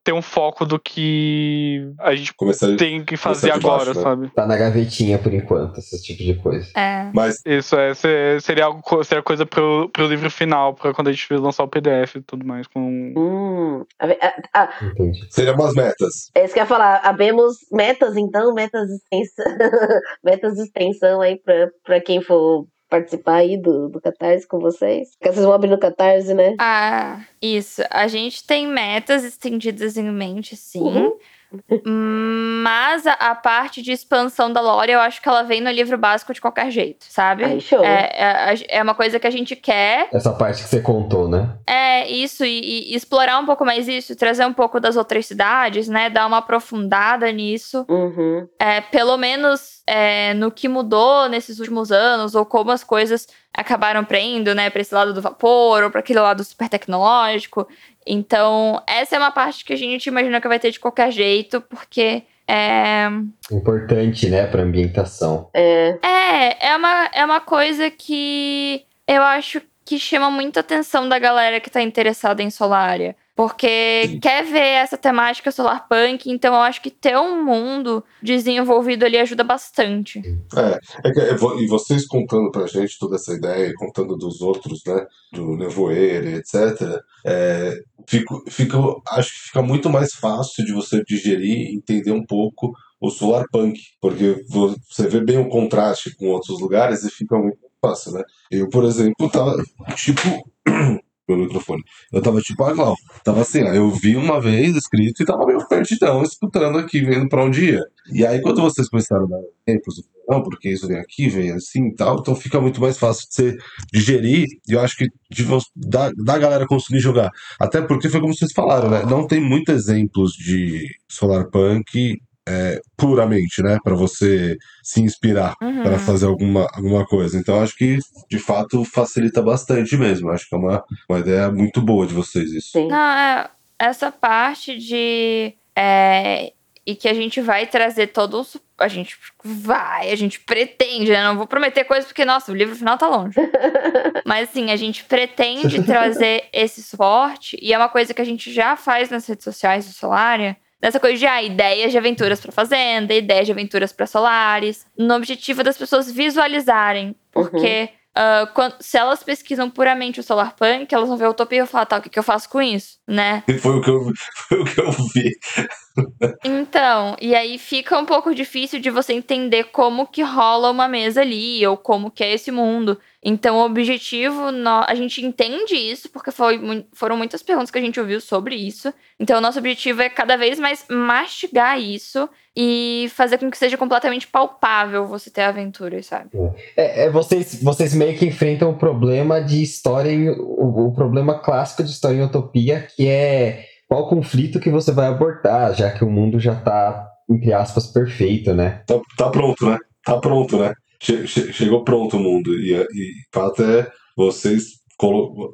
ter um foco do que a gente Começar. tem que fazer de baixo, agora, né? sabe? tá na gavetinha por enquanto, esse tipo de coisa. É. Mas Isso é, se- seria algo seria coisa pro, pro livro final, pra quando a gente lançar o PDF e tudo mais. Com... Hum, a- a- seriam umas metas. é isso que eu ia falar. Abemos metas, então, metas de extensão, metas de extensão aí pra, pra quem for participar aí do, do Catarse com vocês. Porque vocês vão abrir no Catarse, né? Ah, isso. A gente tem metas estendidas em mente, sim. Uhum. Mas a, a parte de expansão da lore, eu acho que ela vem no livro básico de qualquer jeito, sabe? Aí, show. É, é, é uma coisa que a gente quer. Essa parte que você contou, né? É isso, e, e explorar um pouco mais isso, trazer um pouco das outras cidades, né? Dar uma aprofundada nisso. Uhum. É, pelo menos é, no que mudou nesses últimos anos, ou como as coisas acabaram pra indo, né, pra esse lado do vapor, ou pra aquele lado super tecnológico. Então, essa é uma parte que a gente imagina que vai ter de qualquer jeito, porque é, Importante, né, pra ambientação. É. é, é, uma, é uma coisa que eu acho que chama muita atenção da galera que tá interessada em Solária. Porque quer ver essa temática solarpunk, então eu acho que ter um mundo desenvolvido ali ajuda bastante. É, é é, e vocês contando pra gente toda essa ideia, contando dos outros, né, do Nevoeiro, etc., é, fico, fica, acho que fica muito mais fácil de você digerir e entender um pouco o Solarpunk, porque vo- você vê bem o contraste com outros lugares e fica muito fácil, né? Eu, por exemplo, tava tipo. Meu microfone. Eu tava tipo a Glau. Tava assim, ó, eu vi uma vez escrito e tava meio perdidão, escutando aqui, vendo pra onde ia. E aí, quando vocês começaram a dar exemplos, não, porque isso vem aqui, vem assim e tal, então fica muito mais fácil de você digerir e eu acho que de, da, da galera conseguir jogar. Até porque foi como vocês falaram, né? Não tem muitos exemplos de Solarpunk é, puramente, né? Pra você se inspirar Uhum. para fazer alguma, alguma coisa. Então acho que de fato facilita bastante mesmo. Acho que é uma, uma ideia muito boa de vocês isso. Sim. Não, é, essa parte de. é, e que a gente vai trazer todo o. su- A gente vai, a gente pretende, né? Não vou prometer coisas porque, nossa, o livro final tá longe. Mas assim, a gente pretende trazer esse suporte, e é uma coisa que a gente já faz nas redes sociais do Solaria. Nessa coisa de ah, ideias de aventuras pra fazenda, ideias de aventuras pra Solaris, no objetivo das pessoas visualizarem. Porque ah, quando- se elas pesquisam puramente o Solarpunk, elas vão ver a utopia e vão falar, tá, o que, que eu faço com isso, né? Foi o que eu, foi o que eu vi. Então, e aí fica um pouco difícil de você entender como que rola uma mesa ali, ou como que é esse mundo. Então, o objetivo, a gente entende isso, porque foi, foram muitas perguntas que a gente ouviu sobre isso. Então, o nosso objetivo é cada vez mais mastigar isso e fazer com que seja completamente palpável você ter aventuras, sabe? É, é, vocês, vocês meio que enfrentam o problema de história, o, o problema clássico de história em utopia, que é qual conflito que você vai abordar, já que o mundo já tá, entre aspas, perfeito, né? Tá, tá pronto, né? Tá pronto, né? Che- che- chegou pronto o mundo. E, e o fato é vocês colocam.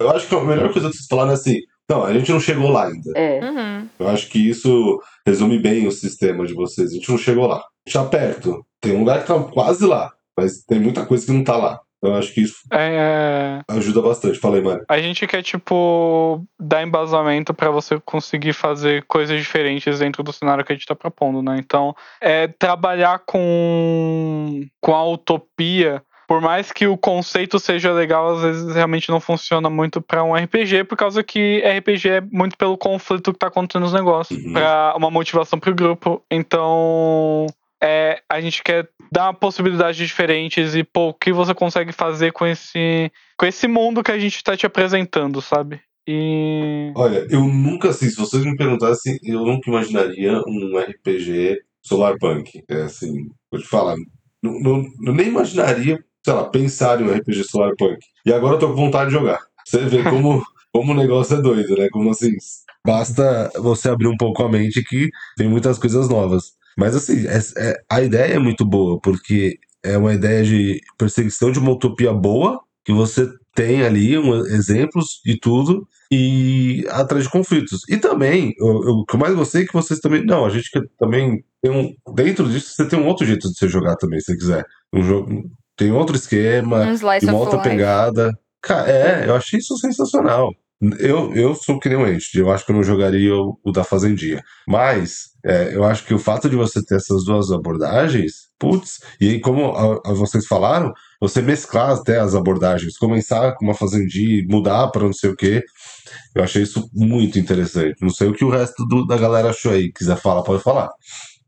Eu acho que a melhor coisa que vocês falaram é assim. Não, a gente não chegou lá ainda. É. Uhum. Eu acho que isso resume bem o sistema de vocês. A gente não chegou lá. A gente tá perto. Tem um lugar que tá quase lá, mas tem muita coisa que não tá lá. Então, Eu acho que isso É, ajuda bastante. Falei, Mário. a gente quer, tipo, dar embasamento pra você conseguir fazer coisas diferentes dentro do cenário que a gente tá propondo, né? Então, é trabalhar com, com a utopia. Por mais que o conceito seja legal, às vezes realmente não funciona muito pra um RPG, por causa que RPG é muito pelo conflito que tá acontecendo nos negócios, Uhum. pra uma motivação pro grupo. Então, é, a gente quer dar possibilidades diferentes e, pô, o que você consegue fazer com esse, com esse mundo que a gente tá te apresentando, sabe? E. Olha, eu nunca, assim, se vocês me perguntassem, eu nunca imaginaria um RPG Solarpunk. É assim, vou te falar, não, não- eu nem imaginaria, sei lá, pensar em um RPG Solarpunk. E agora eu tô com vontade de jogar. Você vê como, como o negócio é doido, né? Como assim, basta você abrir um pouco a mente que tem muitas coisas novas. Mas assim, é- é- a ideia é muito boa, porque é uma ideia de perseguição de uma utopia boa, que você tem ali um, exemplos de tudo, e atrás de conflitos. E também, o que eu mais gostei é que vocês também. Não, a gente também tem um. Dentro disso, você tem um outro jeito de você jogar também, se você quiser. Um jogo. Tem outro esquema, Um e uma outra life. pegada. Cara, é, eu achei isso sensacional. Eu, eu sou que nem o Encht, eu acho que eu não jogaria o, o da Fazendinha. Mas é, eu acho que o fato de você ter essas duas abordagens, putz, e aí, como a- a vocês falaram, você mesclar até as abordagens, começar com uma Fazendinha, mudar para não sei o quê. Eu achei isso muito interessante. Não sei o que o resto do- da galera achou aí. Quiser falar, pode falar.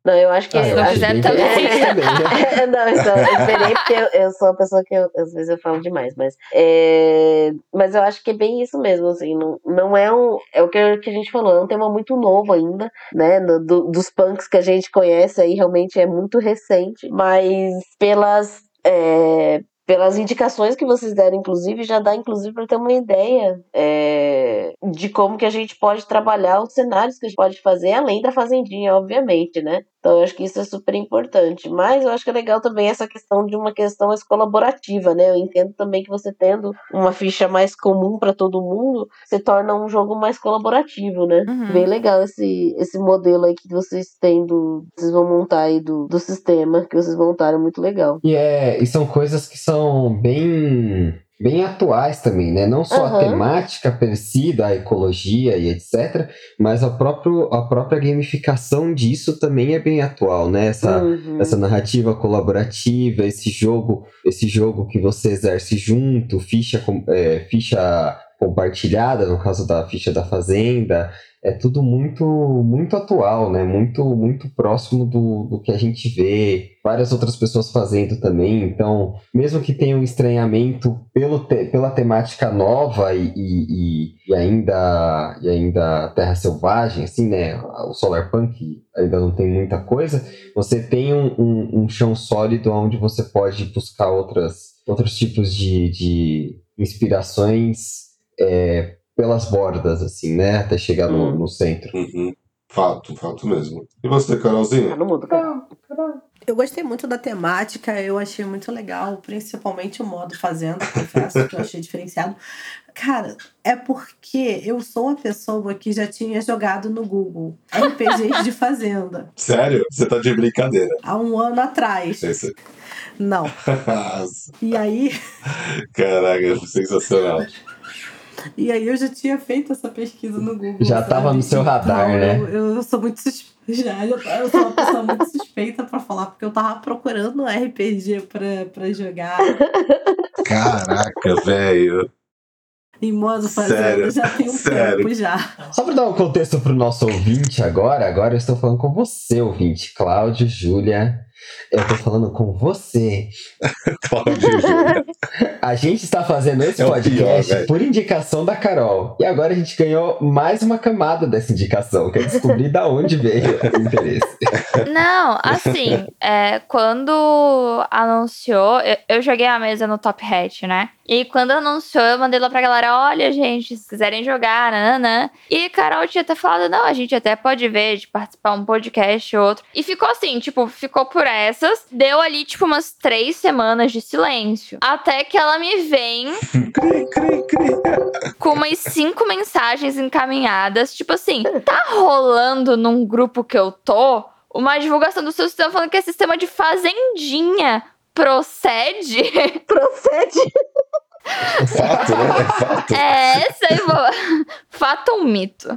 Não, eu acho que. Ah, eu quiser bem também. né? não, então, eu esperei porque eu, eu sou uma pessoa que eu- às vezes eu falo demais, mas é, mas eu acho que é bem isso mesmo, assim, não, não é um, é o que, a gente falou, é um tema muito novo ainda, né, do- dos punks que a gente conhece aí, realmente é muito recente, mas pelas, é, pelas indicações que vocês deram, inclusive, já dá, inclusive, para ter uma ideia é, de como que a gente pode trabalhar os cenários que a gente pode fazer, além da fazendinha, obviamente, né? Então, eu acho que isso é super importante. Mas eu acho que é legal também essa questão de uma questão mais colaborativa, né? Eu entendo também que você tendo uma ficha mais comum para todo mundo, se torna um jogo mais colaborativo, né? Uhum. Bem legal esse, esse modelo aí que vocês têm do. Vocês vão montar aí do, do sistema que vocês montaram, muito legal. E, é, e são coisas que são bem bem atuais também, né? Não só a Aham. temática per si da ecologia e etc, mas a, próprio, a própria gamificação disso também é bem atual, né? Essa, Uhum. essa narrativa colaborativa, esse jogo, esse jogo que você exerce junto, ficha, é, ficha compartilhada, no caso da ficha da fazenda, é tudo muito muito atual, né? Muito muito próximo do, do que a gente vê, várias outras pessoas fazendo também. Então, mesmo que tenha um estranhamento pelo te- pela temática nova e, e, e- ainda e ainda Terra Selvagem, assim, né? O Solar Punk ainda não tem muita coisa. Você tem um, um, um chão sólido onde você pode buscar outras outros tipos de, de inspirações é, pelas bordas, assim, né? Até chegar no, Hum. no centro. Uhum. Fato, fato mesmo. E você, Carolzinha? no mudo, cara. Eu gostei muito da temática, eu achei muito legal, principalmente o modo fazenda, confesso que eu achei diferenciado. Cara, é porque eu sou uma pessoa que já tinha jogado no Google RPGs de fazenda Sério? Você tá de brincadeira. há um ano atrás. Esse... Não. E aí, Caraca, sensacional. e aí eu já tinha feito essa pesquisa no Google. Já sabe? tava no seu radar, Então, né? Eu, eu sou muito suspeita. Já, eu, eu sou uma pessoa muito suspeita pra falar, porque eu tava procurando um RPG pra, pra jogar Caraca, velho. em modo fazenda Sério? já tem um Sério? tempo já. Só para dar um contexto pro nosso ouvinte agora, agora eu estou falando com você, ouvinte. Cláudio, Júlia, eu tô falando com você. A gente está fazendo esse É podcast pior, por indicação da Carol. E agora a gente ganhou mais uma camada dessa indicação. Quer descobrir da onde veio o interesse. Não, assim, é, quando anunciou, eu, eu joguei a mesa no Top Hat, né? E quando anunciou, eu mandei lá pra galera: olha, gente, se quiserem jogar, nananã. E Carol tinha até falado: não, a gente até pode ver, de participar um podcast ou outro. E ficou assim, tipo, ficou por essas. Deu ali, tipo, umas três semanas de silêncio. Até que ela me vem Cri, cri, cri. com umas cinco mensagens encaminhadas. Tipo assim, tá rolando num grupo que eu tô uma divulgação do seu sistema falando que é sistema de fazendinha. Procede? Procede. Fato, né? É fato. É, essa aí, vou... fato ou mito,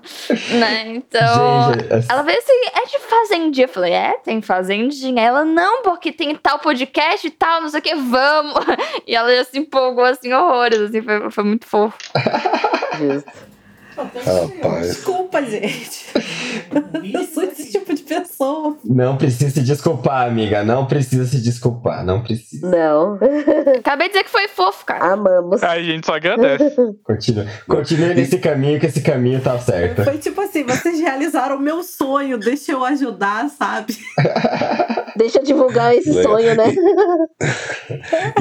né? Então, Gente, assim, ela veio assim, é de fazendinha. Eu falei, é, tem fazendinha. Ela, não, porque tem tal podcast e tal, não sei o que, vamos. E ela já se empolgou, assim, horrores, assim, foi, foi muito fofo. Justo. Rapaz. Desculpa, gente. Eu sou esse tipo de pessoa. não precisa se desculpar, amiga. Não precisa se desculpar. Não precisa. Não. Acabei de dizer que foi fofo, cara. Amamos. Aí a gente só agradece. Continua. Continue nesse caminho, que esse caminho tá certo. Foi tipo assim, vocês realizaram o meu sonho, deixa eu ajudar, sabe? Deixa eu divulgar esse Legal. sonho, né?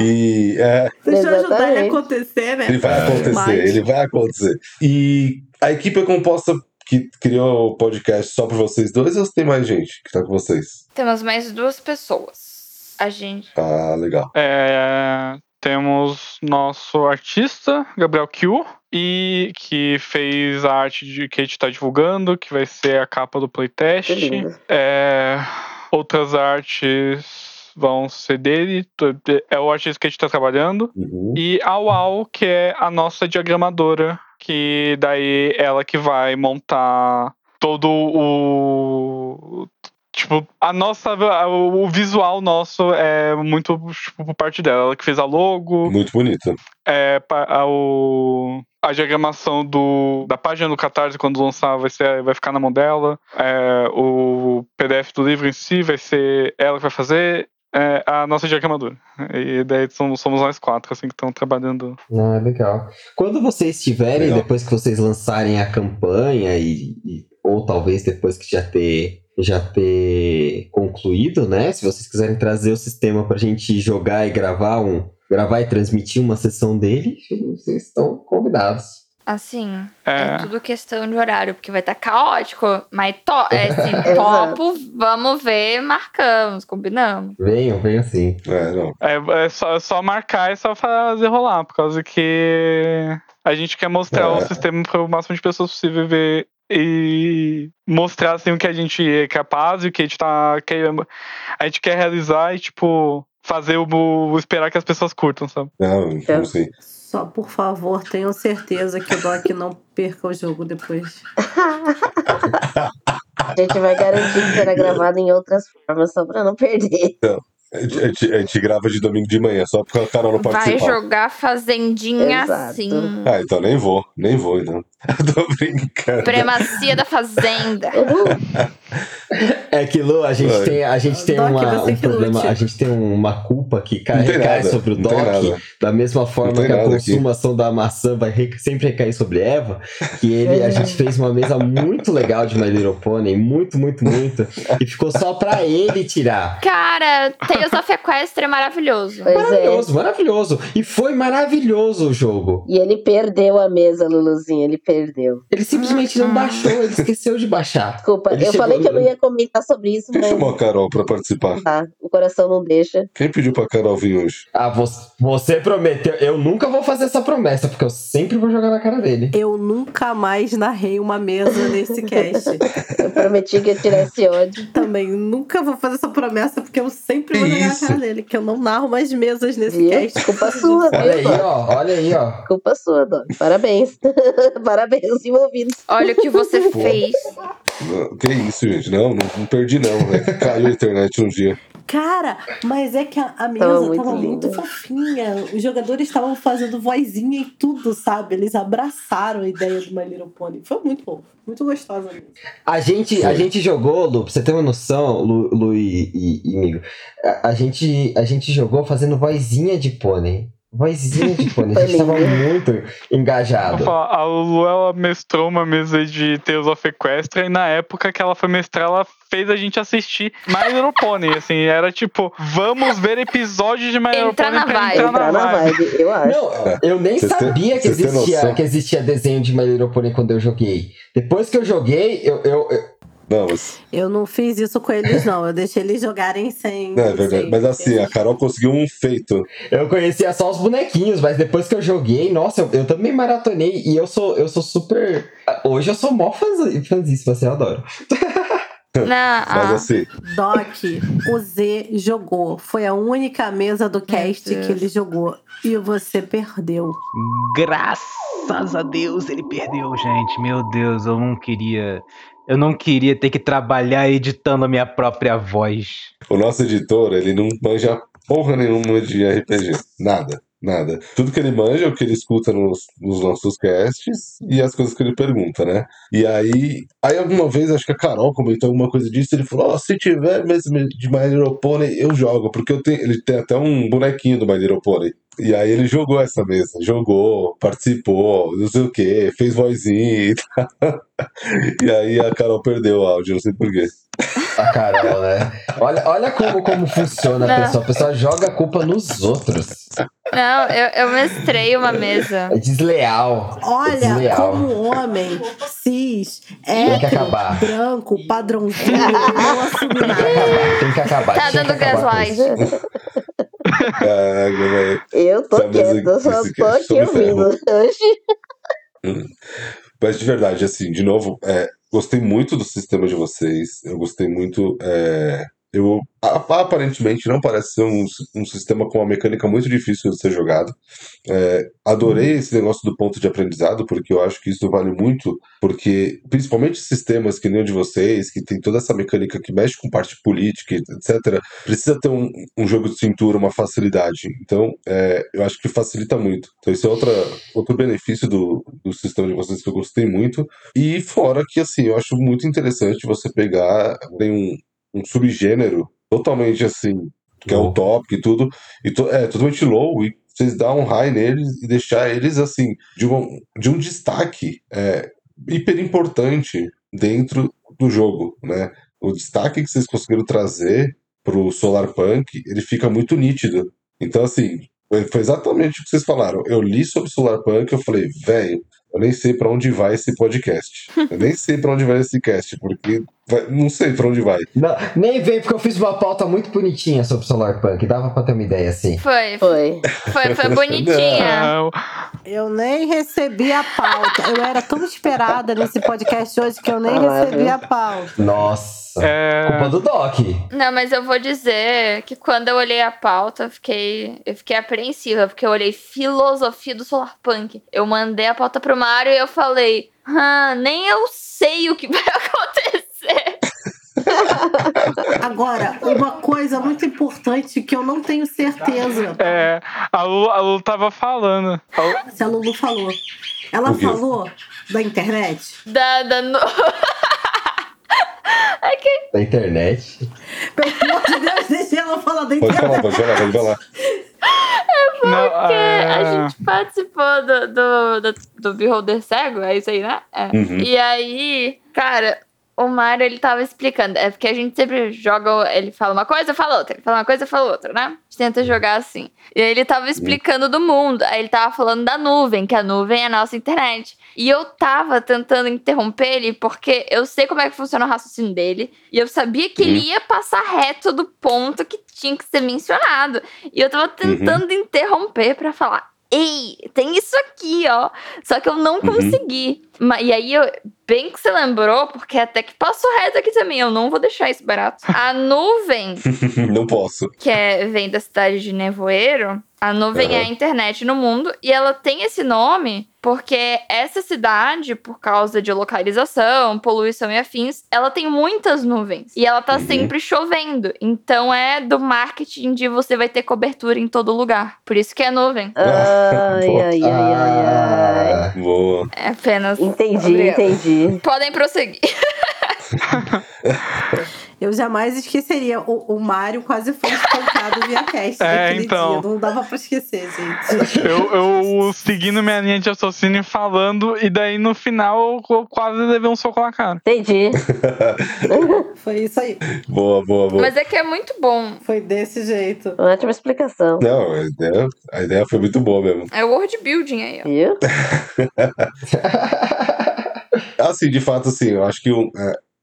E é, Deixa eu ajudar ele a Exatamente. acontecer, né? ele vai acontecer, Mas- ele vai acontecer. E a equipe é composta que criou o podcast só por vocês dois ou tem mais gente que tá com vocês? Temos mais duas pessoas. A gente. Ah, legal. É, temos nosso artista, Gabriel Q, e que fez a arte de, que a gente tá divulgando, que vai ser a capa do playtest. É, outras artes vão ser dele, é o artista que a gente tá trabalhando. Uhum. E a UAU, que é a nossa diagramadora, que daí ela que vai montar todo o. Tipo, a nossa. O visual nosso é muito tipo, por parte dela. Ela que fez a logo, Muito bonito. é, a, o, a diagramação do, da página do Catarse, quando lançar, vai, ser, vai ficar na mão dela. É, o PDF do livro em si vai ser ela que vai fazer. É, a nossa diagramadora. E daí somos, somos nós quatro, assim, que estão trabalhando. Ah, legal. Quando vocês tiverem, Legal. depois que vocês lançarem a campanha, e, e- ou talvez depois que já ter, já ter concluído, né? Se vocês quiserem trazer o sistema pra gente jogar e gravar um. Gravar e transmitir uma sessão dele, vocês estão convidados. Assim, é, É. tudo questão de horário, porque vai estar caótico, mas to é, assim, topo, vamos ver, marcamos, combinamos. Venham, venham sim. É. É, é só, é só marcar e só fazer rolar, por causa que a gente quer mostrar É. o sistema para o máximo de pessoas possível ver e mostrar assim, o que a gente é capaz e o que a gente tá. Que a gente quer realizar e, tipo, fazer o, o esperar que as pessoas curtam, sabe? Não, Então. não sei. Só, por favor, tenham certeza que o Doc não perca o jogo depois. A gente vai garantir que será gravado em outras formas, só pra não perder. Gente, a gente- a gente grava de domingo de manhã, só porque a Carol não Vai participar. jogar fazendinha Exato. assim. Ah, então nem vou, nem vou, então. Tô brincando. Premacia da fazenda. É que, Lu, a gente Vai. tem, a gente tem Doc, uma, um problema, lute. a gente tem uma culpa que cai, tem recai nada, sobre o tem Doc, da mesma forma tem que a nada aqui. consumação da maçã vai re- sempre recair sobre Eva, que ele, a gente fez uma mesa muito legal de My Little Pony, muito, muito, muito, e ficou só pra ele tirar. Cara, Tales of Equestria é maravilhoso. Pois é. Maravilhoso, maravilhoso. E foi maravilhoso o jogo. E ele perdeu a mesa, Luluzinho, ele perdeu. Ele simplesmente não baixou, ele esqueceu de baixar. Desculpa, Ele eu falei que eu não ia comentar sobre isso, Quem mas chamou a Carol pra participar? tá, o coração não deixa. Quem pediu pra Carol vir hoje? Ah, você, você prometeu. Eu nunca vou fazer essa promessa, porque eu sempre vou jogar na cara dele. Eu nunca mais narrei uma mesa nesse cast. Eu prometi que ia tirar esse ódio. Também nunca vou fazer essa promessa, porque eu sempre jogar na isso? cara dele, que eu não narro mais mesas nesse Viu? cast. Culpa sua, Olha aí, ó. Olha aí, ó. Culpa sua, Doc. Parabéns. Parabéns aos envolvidos. Olha o que você fez. Que isso, gente? Não, não, não perdi não, né? Caiu a internet um dia. Cara, mas é que a, a mesa Tava tava, muito muito, fofinha. Os jogadores estavam fazendo vozinha e tudo, sabe? Eles abraçaram a ideia do My Little Pony. Foi muito bom. Muito gostosa mesmo. A gente, a gente jogou, Lu, pra você ter uma noção, Lu, Lu e, e, e Migo, a, a gente, a gente jogou fazendo vozinha de pônei. Vozinha de pônei. A gente Foi tava muito engajado. falar, a Lulu ela mestrou uma mesa de Tales of Equestria e na época que ela foi mestrar, ela fez a gente assistir My Little Pony. Assim, era tipo, vamos ver episódios de My Little Entrar Pony na pra vibe. entrar Entrar na vibe, eu acho. Não, eu nem sabia que existia, que existia desenho de My Little Pony quando eu joguei. Depois que eu joguei, eu, eu, eu- Mas. Eu não fiz isso com eles, não. Eu deixei eles jogarem sem. Não, é verdade. sem- Mas assim, a Carol conseguiu um feito. eu conhecia só os bonequinhos, mas depois que eu joguei, nossa, eu, eu também maratonei e eu sou, eu sou super. Hoje eu sou mó fãs- fãzíssimo, assim, eu adoro. Não, Mas ah, assim, Doc, o Z jogou. Foi a única mesa do cast que ele jogou. E você perdeu. Graças a Deus ele perdeu, gente. Meu Deus, eu não queria. Eu não queria ter que trabalhar editando a minha própria voz. o nosso editor, ele não manja porra nenhuma de RPG. Nada. Nada. Tudo que ele manja é o que ele escuta nos, nos nossos casts e as coisas que ele pergunta, né? E aí, aí alguma vez, acho que a Carol comentou alguma coisa disso, ele falou, ó, se tiver mesmo de My Little Pony, eu jogo, porque eu tenho, ele tem até um bonequinho do My Little Pony. E aí ele jogou essa mesa, jogou, participou, não sei o que, fez vozinha e tal. E aí a Carol perdeu o áudio, não sei porquê. A Carol, né? Olha, olha como, como funciona a Não. pessoa. A pessoa joga a culpa nos outros. não, eu, eu mestrei uma mesa. É desleal. é Olha, desleal. como homem, cis, Tem que hétero, acabar. branco, padrãozinho, não que nada. acabar, tem que acabar. Tá dando gaslight. Caraca, velho. Eu tô Essa mesa quieta, eu só tô aqui ouvindo. Hoje. Mas de verdade, assim, de novo, é, gostei muito do sistema de vocês. Eu gostei muito. é, eu aparentemente não parece ser um, um sistema com uma mecânica muito difícil de ser jogado. É, adorei esse negócio do ponto de aprendizado, porque eu acho que isso vale muito, porque principalmente sistemas que nem o de vocês, que tem toda essa mecânica que mexe com parte política, etc., precisa ter um, um jogo de cintura, uma facilidade. Então, é, eu acho que facilita muito. Então, esse é outra, outro benefício do, do sistema de vocês que eu gostei muito. E fora que, assim, eu acho muito interessante você pegar, tem um, um subgênero totalmente assim, que é o top e tudo, e to, é totalmente low, e vocês dar um high neles e deixar eles assim, de, uma, de um destaque é, hiper importante dentro do jogo, né? O destaque que vocês conseguiram trazer pro Solar Punk, ele fica muito nítido. Então, assim, foi exatamente o que vocês falaram. Eu li sobre Solar Punk, eu falei, velho, eu nem sei pra onde vai esse podcast. Eu nem sei pra onde vai esse cast, porque Vai- não sei pra onde vai. Não, nem vem, porque eu fiz uma pauta muito bonitinha sobre Solar Punk. Dava pra ter uma ideia assim. Foi, Foi. foi, foi bonitinha. Ah, Eu nem recebi a pauta. Eu era tão esperada nesse podcast hoje que eu nem Ah, recebi a pauta. Nossa. é, Culpa do Doc. Não, mas eu vou dizer que quando eu olhei a pauta, eu fiquei, eu fiquei apreensiva, porque eu olhei filosofia do Solar Punk. Eu mandei a pauta pro Mário e eu falei, ah, nem eu sei o que vai acontecer. Agora, uma coisa muito importante que eu não tenho certeza é, a, Lu, a Lu tava falando. A Lu- se a Lulu falou. Ela falou da internet. Da, da no... é que Da internet. Pelo amor de Deus, deixa ela falar da Pode internet. falar, pode falar, pode falar. não, porque é, a gente participou do, do, do, do Beholder Cego, é isso aí, né? É. Uhum. E aí, cara, o Mário, ele tava explicando. É porque a gente sempre joga. Ele fala uma coisa, fala outra. Ele fala uma coisa, fala outra, né? A gente tenta jogar assim. E aí ele tava explicando do mundo. Aí ele tava falando da nuvem, que a nuvem é a nossa internet. E eu tava tentando interromper ele, porque eu sei como é que funciona o raciocínio dele. E eu sabia que ele ia passar reto do ponto que tinha que ser mencionado. E eu tava tentando interromper pra falar. Ei, tem isso aqui, ó. Só que eu não consegui. E aí, eu, bem que você lembrou, porque até que passou reto aqui também. Eu não vou deixar isso barato. A nuvem, não posso. que é, vem da cidade de Nevoeiro, a nuvem é a internet no mundo. E ela tem esse nome porque essa cidade, por causa de localização, poluição e afins, ela tem muitas nuvens. E ela tá Uhum. sempre chovendo. Então é do marketing de você vai ter cobertura em todo lugar. Por isso que é nuvem. Ai, ai, ai, ai, ai. Ah, Boa. É apenas. Entendi, entendi. Podem prosseguir. Eu jamais esqueceria. O, o Mário quase foi espancado via cast É, naquele então. dia. Não dava pra esquecer, gente. eu, eu seguindo minha linha de raciocínio e falando, e daí no final eu quase levei um soco na cara. Entendi. Foi isso aí. Boa, boa, boa. Mas é que é muito bom. Foi desse jeito. Ótima explicação. Não, a ideia, a ideia foi muito boa mesmo. É world building aí, ó. Assim, de fato, assim, eu acho que o-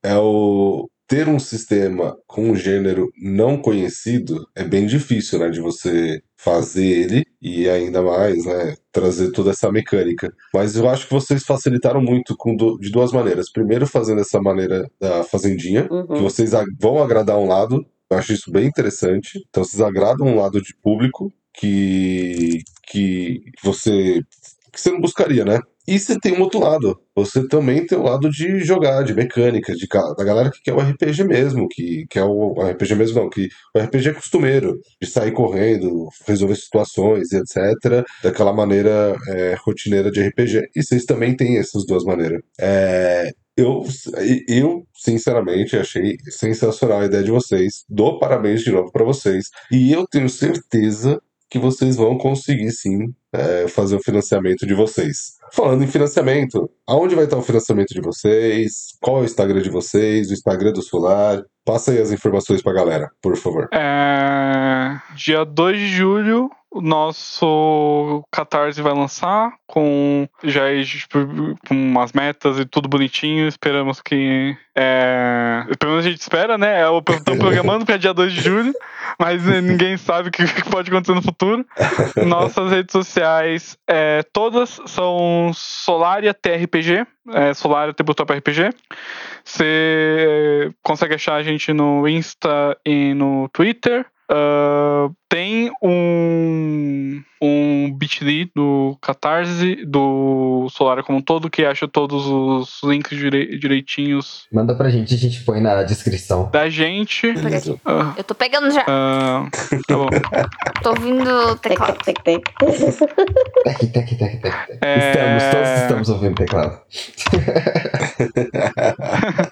é, é o ter um sistema com um gênero não conhecido é bem difícil, né, de você fazer ele e ainda mais, né, trazer toda essa mecânica. Mas eu acho que vocês facilitaram muito du- de duas maneiras. Primeiro, fazendo essa maneira da fazendinha, que Uhum. vocês ag- vão agradar um lado. Eu acho isso bem interessante. Então, vocês agradam um lado de público que, que você que você não buscaria, né? E você tem um outro lado. Você também tem o lado de jogar, de mecânica, de, da galera que quer o RPG mesmo, que quer o, RPG mesmo, não, que o RPG é costumeiro, de sair correndo, resolver situações etc., daquela maneira é, rotineira de RPG. E vocês também têm essas duas maneiras. É, eu, eu, sinceramente, achei sensacional a ideia de vocês. Dou parabéns de novo para vocês. E eu tenho certeza que vocês vão conseguir sim é, fazer o financiamento de vocês. Falando em financiamento, aonde vai estar o financiamento de vocês? Qual é o Instagram de vocês? O Instagram do Solar? Passa aí as informações pra galera, por favor. É, dia 2 de julho, o nosso Catarse vai lançar com já é, tipo, com umas metas e tudo bonitinho. Esperamos que. É, pelo menos a gente espera, né? Estão programando para dia 2 de julho, mas ninguém sabe o que que pode acontecer no futuro. Nossas redes sociais, é, todas são Solaria TRPG, é, Solaria Tabletop RPG. Você consegue achar a gente no Insta e no Twitter. Ah, tem um, um bit.ly do Catarse, do Solaria como um todo, que acha todos os links direi- direitinhos manda pra gente, a gente põe na descrição. da gente. Ah, Eu tô pegando já. ah, tá bom. Tô ouvindo teclado. tec, tec, tec. Tec, tec, tec, tec, tec. É, Estamos, todos estamos ouvindo teclado.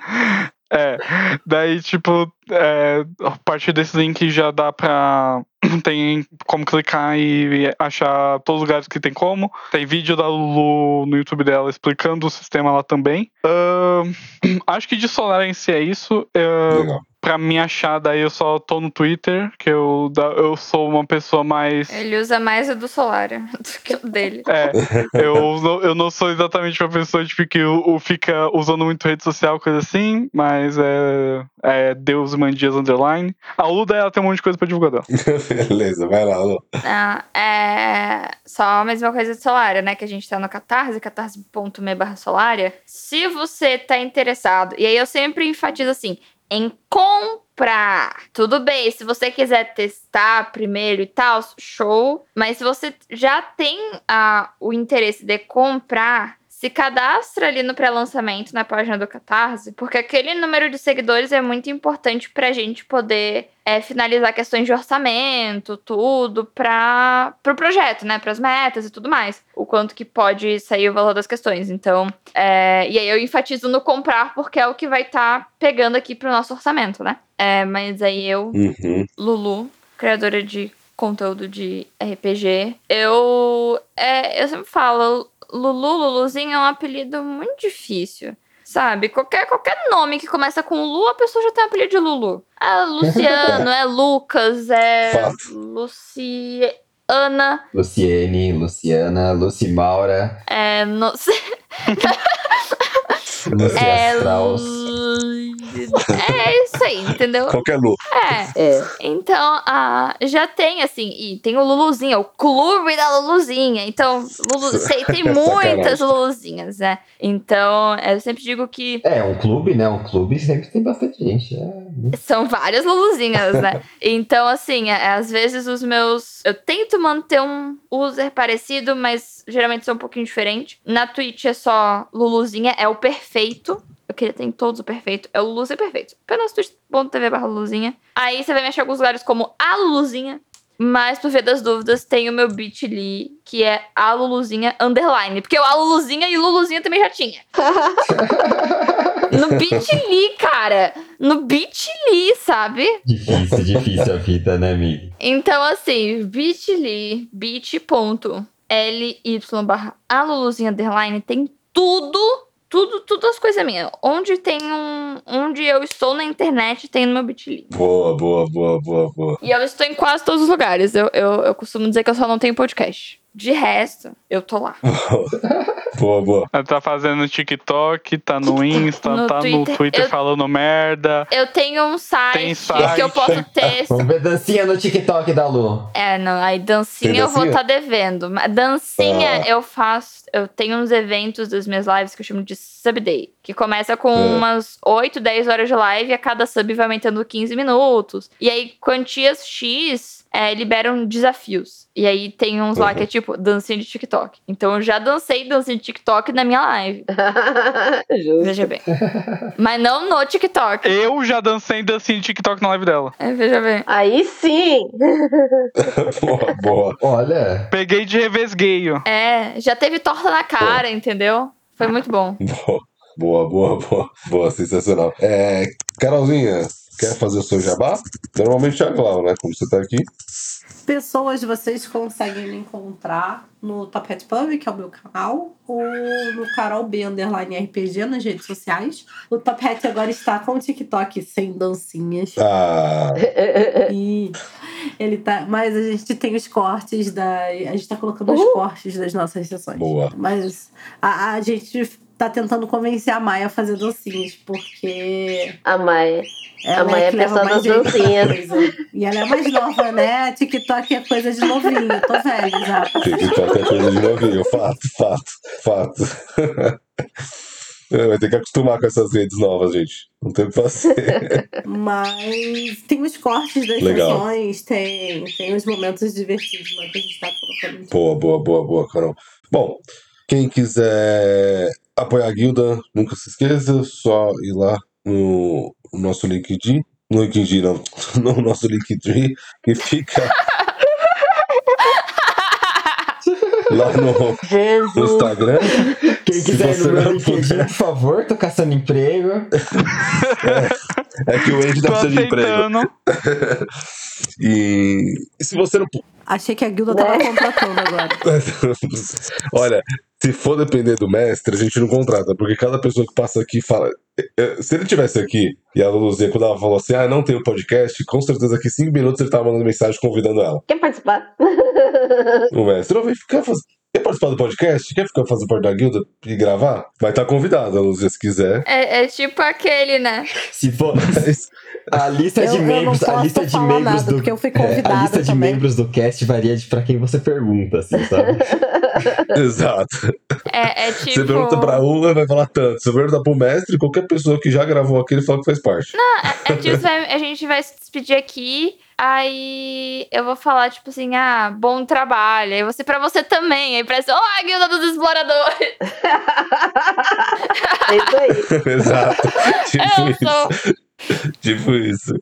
É, daí, tipo, é, a partir desse link já dá pra. Tem como clicar e achar todos os lugares que tem como. Tem vídeo da Lulu no YouTube dela explicando o sistema lá também. Ahn, acho que de Solar em si é isso. Ahn, Legal. Pra me achar, daí eu só tô no Twitter, que eu, eu sou uma pessoa mais. Ele usa mais o do Solária do que o dele. É, eu, não- eu não sou exatamente uma pessoa tipo, que o, fica usando muito rede social, coisa assim, mas é, é Deus Mandias Underline. A Luda, ela tem um monte de coisa pra divulgar dela. Beleza, vai lá, Lu. Ah, é só a mesma coisa de Solária, né? Que a gente tá no Catarse, catarse.me barra Solária. Se você tá interessado, e aí eu sempre enfatizo assim, em comprar. Tudo bem, se você quiser testar primeiro e tal, show. Mas se você já tem ah, o interesse de comprar, se cadastra ali no pré-lançamento na página do Catarse, porque aquele número de seguidores é muito importante pra gente poder é, finalizar questões de orçamento, tudo, para o pro projeto, né? Para as metas e tudo mais. O quanto que pode sair o valor das questões. Então, é, e aí eu enfatizo no comprar, porque é o que vai estar pegando aqui pro nosso orçamento, né? É, mas aí eu, Uhum. Lulu, criadora de conteúdo de RPG, eu, é, eu sempre falo, Lulu, Luluzinho é um apelido muito difícil. Sabe? Qualquer, qualquer nome que começa com Lu, a pessoa já tem um apelido de Lulu. É Luciano, é Lucas, é Fato. Luciana, Luciene, Luciana, Luci Maura, é. No... Lucia É, é isso aí, entendeu? Qualquer Lu. É. É. Então, ah, já tem, assim, e tem o Luluzinha, o clube da Luluzinha. Então, Lulu, tem, tem Sacanagem. muitas Luluzinhas, né? Então, eu sempre digo que É, um clube, né? Um clube sempre tem bastante gente. É. são várias Luluzinhas, né? Então, assim, é- às vezes os meus. Eu tento manter um user parecido, mas geralmente são um pouquinho diferente. Na Twitch é só Luluzinha, é o perfeito. Eu queria ter em todos o perfeito. É o Luluzinha perfeito. Apenas twitch.tv barra Luluzinha. Aí você vai me achar em alguns lugares como a Luluzinha. Mas, por via das dúvidas, tem o meu bit.ly, que é a Luluzinha underline. Porque o a Luluzinha e Luluzinha também já tinha. No bit.ly, cara. No bit.ly, sabe? Difícil, difícil a vida, né, amigo? Então, assim, bit.ly, bit.ly barra a Luluzinha underline tem tudo, tudo, tudo as coisas minhas. Onde tem um. Onde eu estou na internet, tem no meu bit.ly. Boa, boa, boa, boa, boa. E eu estou em quase todos os lugares. Eu, eu, eu costumo dizer que eu só não tenho podcast. De resto, eu tô lá. Boa, boa. Ela tá fazendo TikTok, tá no Insta, No tá no Twitter. Twitter Eu- falando merda. Eu tenho um site, Tem site. que eu posso ter. Vamos ver dancinha no TikTok da Lu. É, não, aí dancinha Tem eu vou estar devendo. Mas dancinha Ah. eu faço. Eu tenho uns eventos das minhas lives que eu chamo de Sub Day. Que começa com É. umas 8, 10 horas de live e a cada sub vai aumentando 15 minutos. E aí, quantias X é, liberam desafios. E aí tem uns lá que é tipo dancinha de TikTok. Então eu já dancei dancinha de TikTok na minha live. Veja bem. Mas não no TikTok. Eu já dancei dancinha de TikTok na live dela. É, veja bem. Aí sim! Boa, boa. Olha, Peguei de revesgueio. É, já teve torta na cara, entendeu? Foi muito bom. Boa, boa, boa, boa. Boa, sensacional. É, Carolzinha, quer fazer o seu jabá? Normalmente é a Clau, né? Como você tá aqui. Pessoas, vocês conseguem me encontrar no Top Hat Pub, que é o meu canal, ou no Carol B Underline RPG nas redes sociais. O Top Hat agora está com o TikTok sem dancinhas. Ah, E ele tá. Mas a gente tem os cortes da. A gente tá colocando os cortes das nossas sessões. Boa. Mas a, a gente tá tentando convencer a Maia a fazer dancinhas, porque. A Maia. Ela A Maia é é que leva pessoa das dancinhas. coisa. E ela é mais nova, né? TikTok é coisa de novinho. Eu tô velha já. TikTok é coisa de novinho. Fato, fato, fato. É, Vai ter que acostumar com essas redes novas, gente. Não tem o que fazer. Mas tem os cortes das Legal. sessões, tem, tem os momentos divertidos né, que a gente tá colocando. Boa, boa, boa, boa, Carol. Bom, quem quiser apoiar a guilda, nunca se esqueça, só ir lá no nosso LinkedIn. No LinkedIn, não. No nosso Linktree, que fica lá no, no! Instagram. quem Se quiser ir no meu LinkedIn, puder. por favor, tô caçando emprego. É que o Andy deve ter de emprego. E, e se você não. Achei que a guilda tava contratando agora. Olha, se for depender do mestre, a gente não contrata, porque cada pessoa que passa aqui fala. eu- se ele tivesse aqui e a Luluzinha, quando ela falou assim, ah, não tem o podcast, com certeza que em cinco minutos ele tava mandando mensagem convidando ela. Quer participar? O mestre, não, vem ficar faz- Quer participar do podcast? Quer ficar fazendo parte da guilda e gravar? Vai estar convidado, a Luluzinha, se quiser. É, é tipo aquele, né? Se for. A lista Eu- de eu não membros, a lista de falar membros nada, do porque eu fui é, a convidada lista de também. membros do cast varia de pra quem você pergunta, assim, sabe? Exato. É, é Você tipo. pergunta pra um, ele vai falar tanto. Você pergunta pro mestre, qualquer pessoa que já gravou aquele fala que faz parte. É tipo, você vai- a gente vai se despedir aqui. Aí eu vou falar, tipo assim, ah, bom trabalho. Aí você pra você também. Aí parece, ó, a guilda dos exploradores. É isso aí. Exato. Tipo Eu isso. sou. Tipo isso.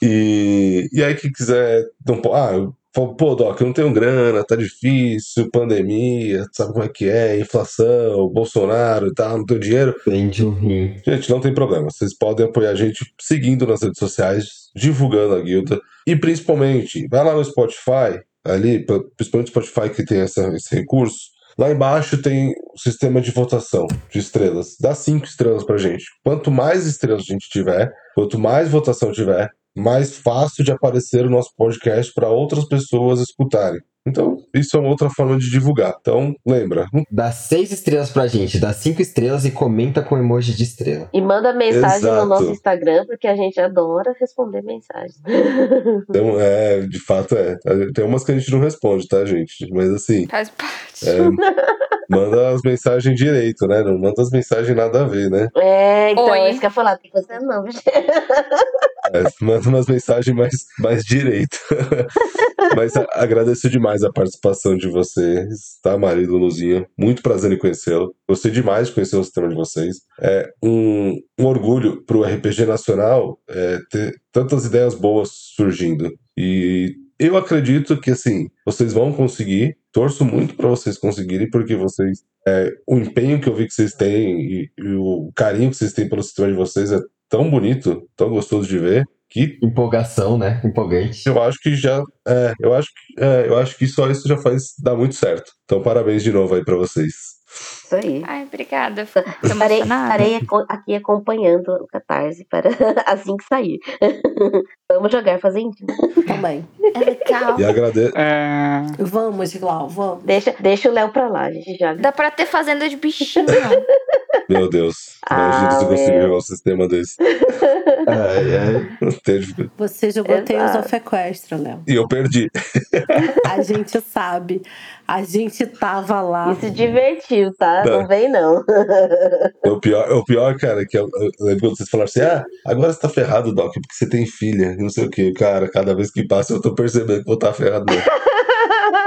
E, e aí, quem quiser. Não, ah, eu falo, pô, Doc, eu não tenho grana, tá difícil, pandemia, sabe como é que é, inflação, Bolsonaro e tal, não tenho dinheiro. Rim. Gente, não tem problema. Vocês podem apoiar a gente seguindo nas redes sociais, divulgando a guilda. E principalmente, vai lá no Spotify, ali, principalmente no Spotify que tem essa- esse recurso. Lá embaixo tem o sistema de votação de estrelas. Dá cinco estrelas pra gente. Quanto mais estrelas a gente tiver, quanto mais votação tiver, mais fácil de aparecer o nosso podcast para outras pessoas escutarem. Então, isso é uma outra forma de divulgar. Então, lembra, Dá seis estrelas pra gente, dá cinco estrelas e comenta com emoji de estrela. E manda mensagem Exato. no nosso Instagram, porque a gente adora responder mensagens. Então, é, de fato é. Tem umas que a gente não responde, tá, gente? Mas assim, Faz parte. é, manda as mensagens direito, né? Não manda as mensagens nada a ver, né? É, então, Oi. é isso que eu ia falar. Tem coisa não, gente. É, manda umas mensagens mais, mais direito. Mas a- agradeço demais a participação de vocês, tá, marido Luzinha? Muito prazer em conhecê-lo. Gostei demais de conhecer o sistema de vocês. É um, um orgulho pro RPG nacional é, ter tantas ideias boas surgindo. E eu acredito que, assim, vocês vão conseguir. Torço muito para vocês conseguirem, porque vocês. É, o empenho que eu vi que vocês têm e, e o carinho que vocês têm pelo sistema de vocês é tão bonito, tão gostoso de ver, que Empolgação, né? Empolgante. eu acho que já. É, eu acho que, é, eu acho que só isso já faz dar muito certo. Então, parabéns de novo aí pra vocês. Isso aí. Ai, obrigada. Estarei, emocionada. estarei aqui acompanhando o Catarse para assim que sair. Vamos jogar Fazendinha. Também. É legal. E agradeço. É, Vamos, Glau, vamos. Deixa, deixa o Léo pra lá, a gente joga. Dá pra ter fazenda de bichinho. Meu Deus. Imagina Ah, se eu conseguir meu. jogar um sistema desse. Ai, ai. Não Você jogou Tales Exato. of Equestria, Léo. E eu perdi. A gente sabe. A gente tava lá. E se divertiu, tá? Tá. Não vem, não. O pior, o pior cara, que eu, eu lembro quando vocês falaram assim: ah, agora você tá ferrado, Doc, porque você tem filha, e não sei o que. Cara, cada vez que passa eu tô percebendo que vou estar ferrado mesmo.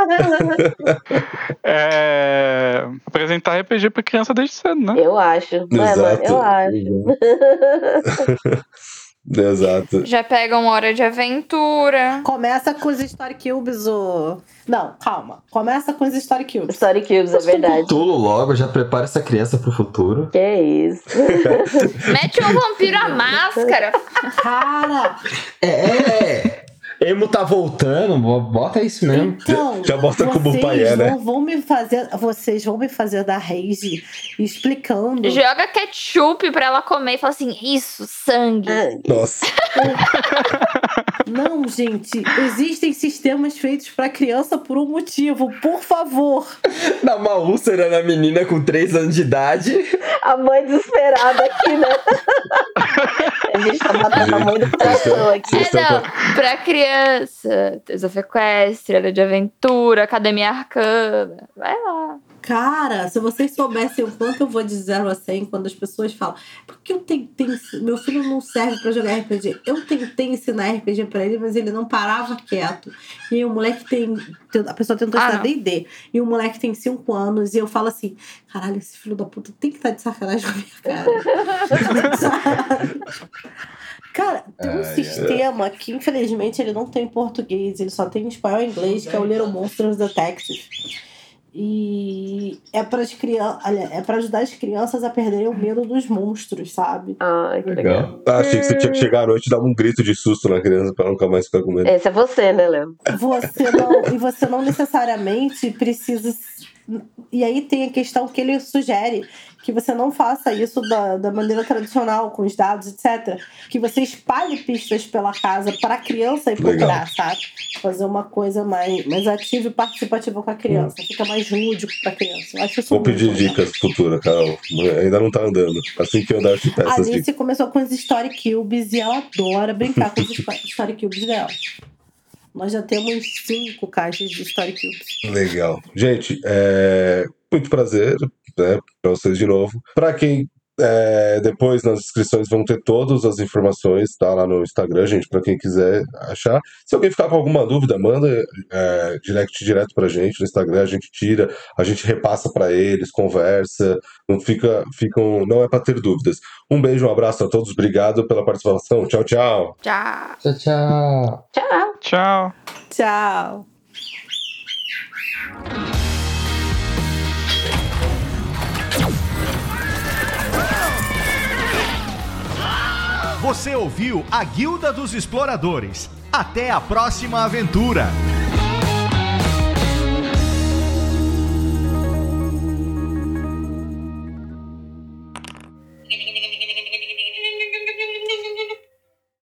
é, apresentar RPG pra criança desde cedo, né? Eu acho. É, mano? Exato. Eu acho. Exato. Já pega uma hora de aventura. Começa com os Story Cubes, o. Não, calma. Começa com os Story Cubes. Story Cubes, é verdade. Tulo logo, já prepara essa criança pro futuro. Que isso. Mete um vampiro à máscara. Cara, É, é. Emo tá voltando, bo- bota isso mesmo. então. Já bota como pai é, né? vão, vão me fazer. Vocês vão me fazer dar rage explicando. Joga ketchup pra ela comer e fala assim: Isso, sangue. Ah, Nossa. Não, gente. Existem sistemas feitos pra criança por um motivo. Por favor. Dá uma úlcera na menina com 3 anos de idade. A mãe desesperada aqui, né? A gente tá matando a mãe do coração aqui. É, não, pra criança, Tales of Equestria, Ilha de Aventura, Academia Arcana. Vai lá. Cara, se vocês soubessem o quanto eu vou de 0 a 100 quando as pessoas falam. Porque eu tentei. Meu filho não serve pra jogar RPG. Eu tentei ensinar RPG pra ele, mas ele não parava quieto. E o moleque tem. A pessoa tentou Ah, ensinar não. DD. E o moleque tem 5 anos. E eu falo assim: caralho, esse filho da puta tem que estar de sacanagem com a minha cara. Cara, tem um ai. sistema que infelizmente ele não tem em português, ele só tem em espanhol e inglês, que é o Little Monsters Detective. E é para as crianças, é para ajudar as crianças a perderem o medo dos monstros, sabe? Ai, que legal. Ah, achei que você tinha que chegar à noite e dar um grito de susto na criança pra ela nunca mais ficar com medo. Esse é você, né, Léo? Você não, e você não necessariamente precisa E aí tem a questão que ele sugere que você não faça isso da, da maneira tradicional, com os dados, etc. Que você espalhe pistas pela casa para a criança e procurar, sabe? Fazer uma coisa mais, mais ativa e participativa com a criança. Fica mais lúdico para a criança. Eu acho isso Vou pedir legal. dicas futuras, Carol. Ainda não tá andando. Assim que eu andar, eu te peço A as dicas. Alice começou com os Story Cubes e ela adora brincar com os Sto- Story Cubes dela. Nós já temos cinco caixas de Story Cubes. Legal. Gente, é muito prazer, né, para vocês de novo. Para quem é, depois nas descrições vão ter todas as informações, tá lá no Instagram, gente, para quem quiser achar. Se alguém ficar com alguma dúvida, manda é, direct direto pra gente no Instagram, a gente tira, a gente repassa para eles, conversa, não fica, ficam, não é para ter dúvidas. Um beijo, um abraço a todos, obrigado pela participação. Tchau, tchau. Tchau. Tchau, tchau. Tchau. Tchau. Tchau! Você ouviu a Guilda dos Exploradores. Até a próxima aventura!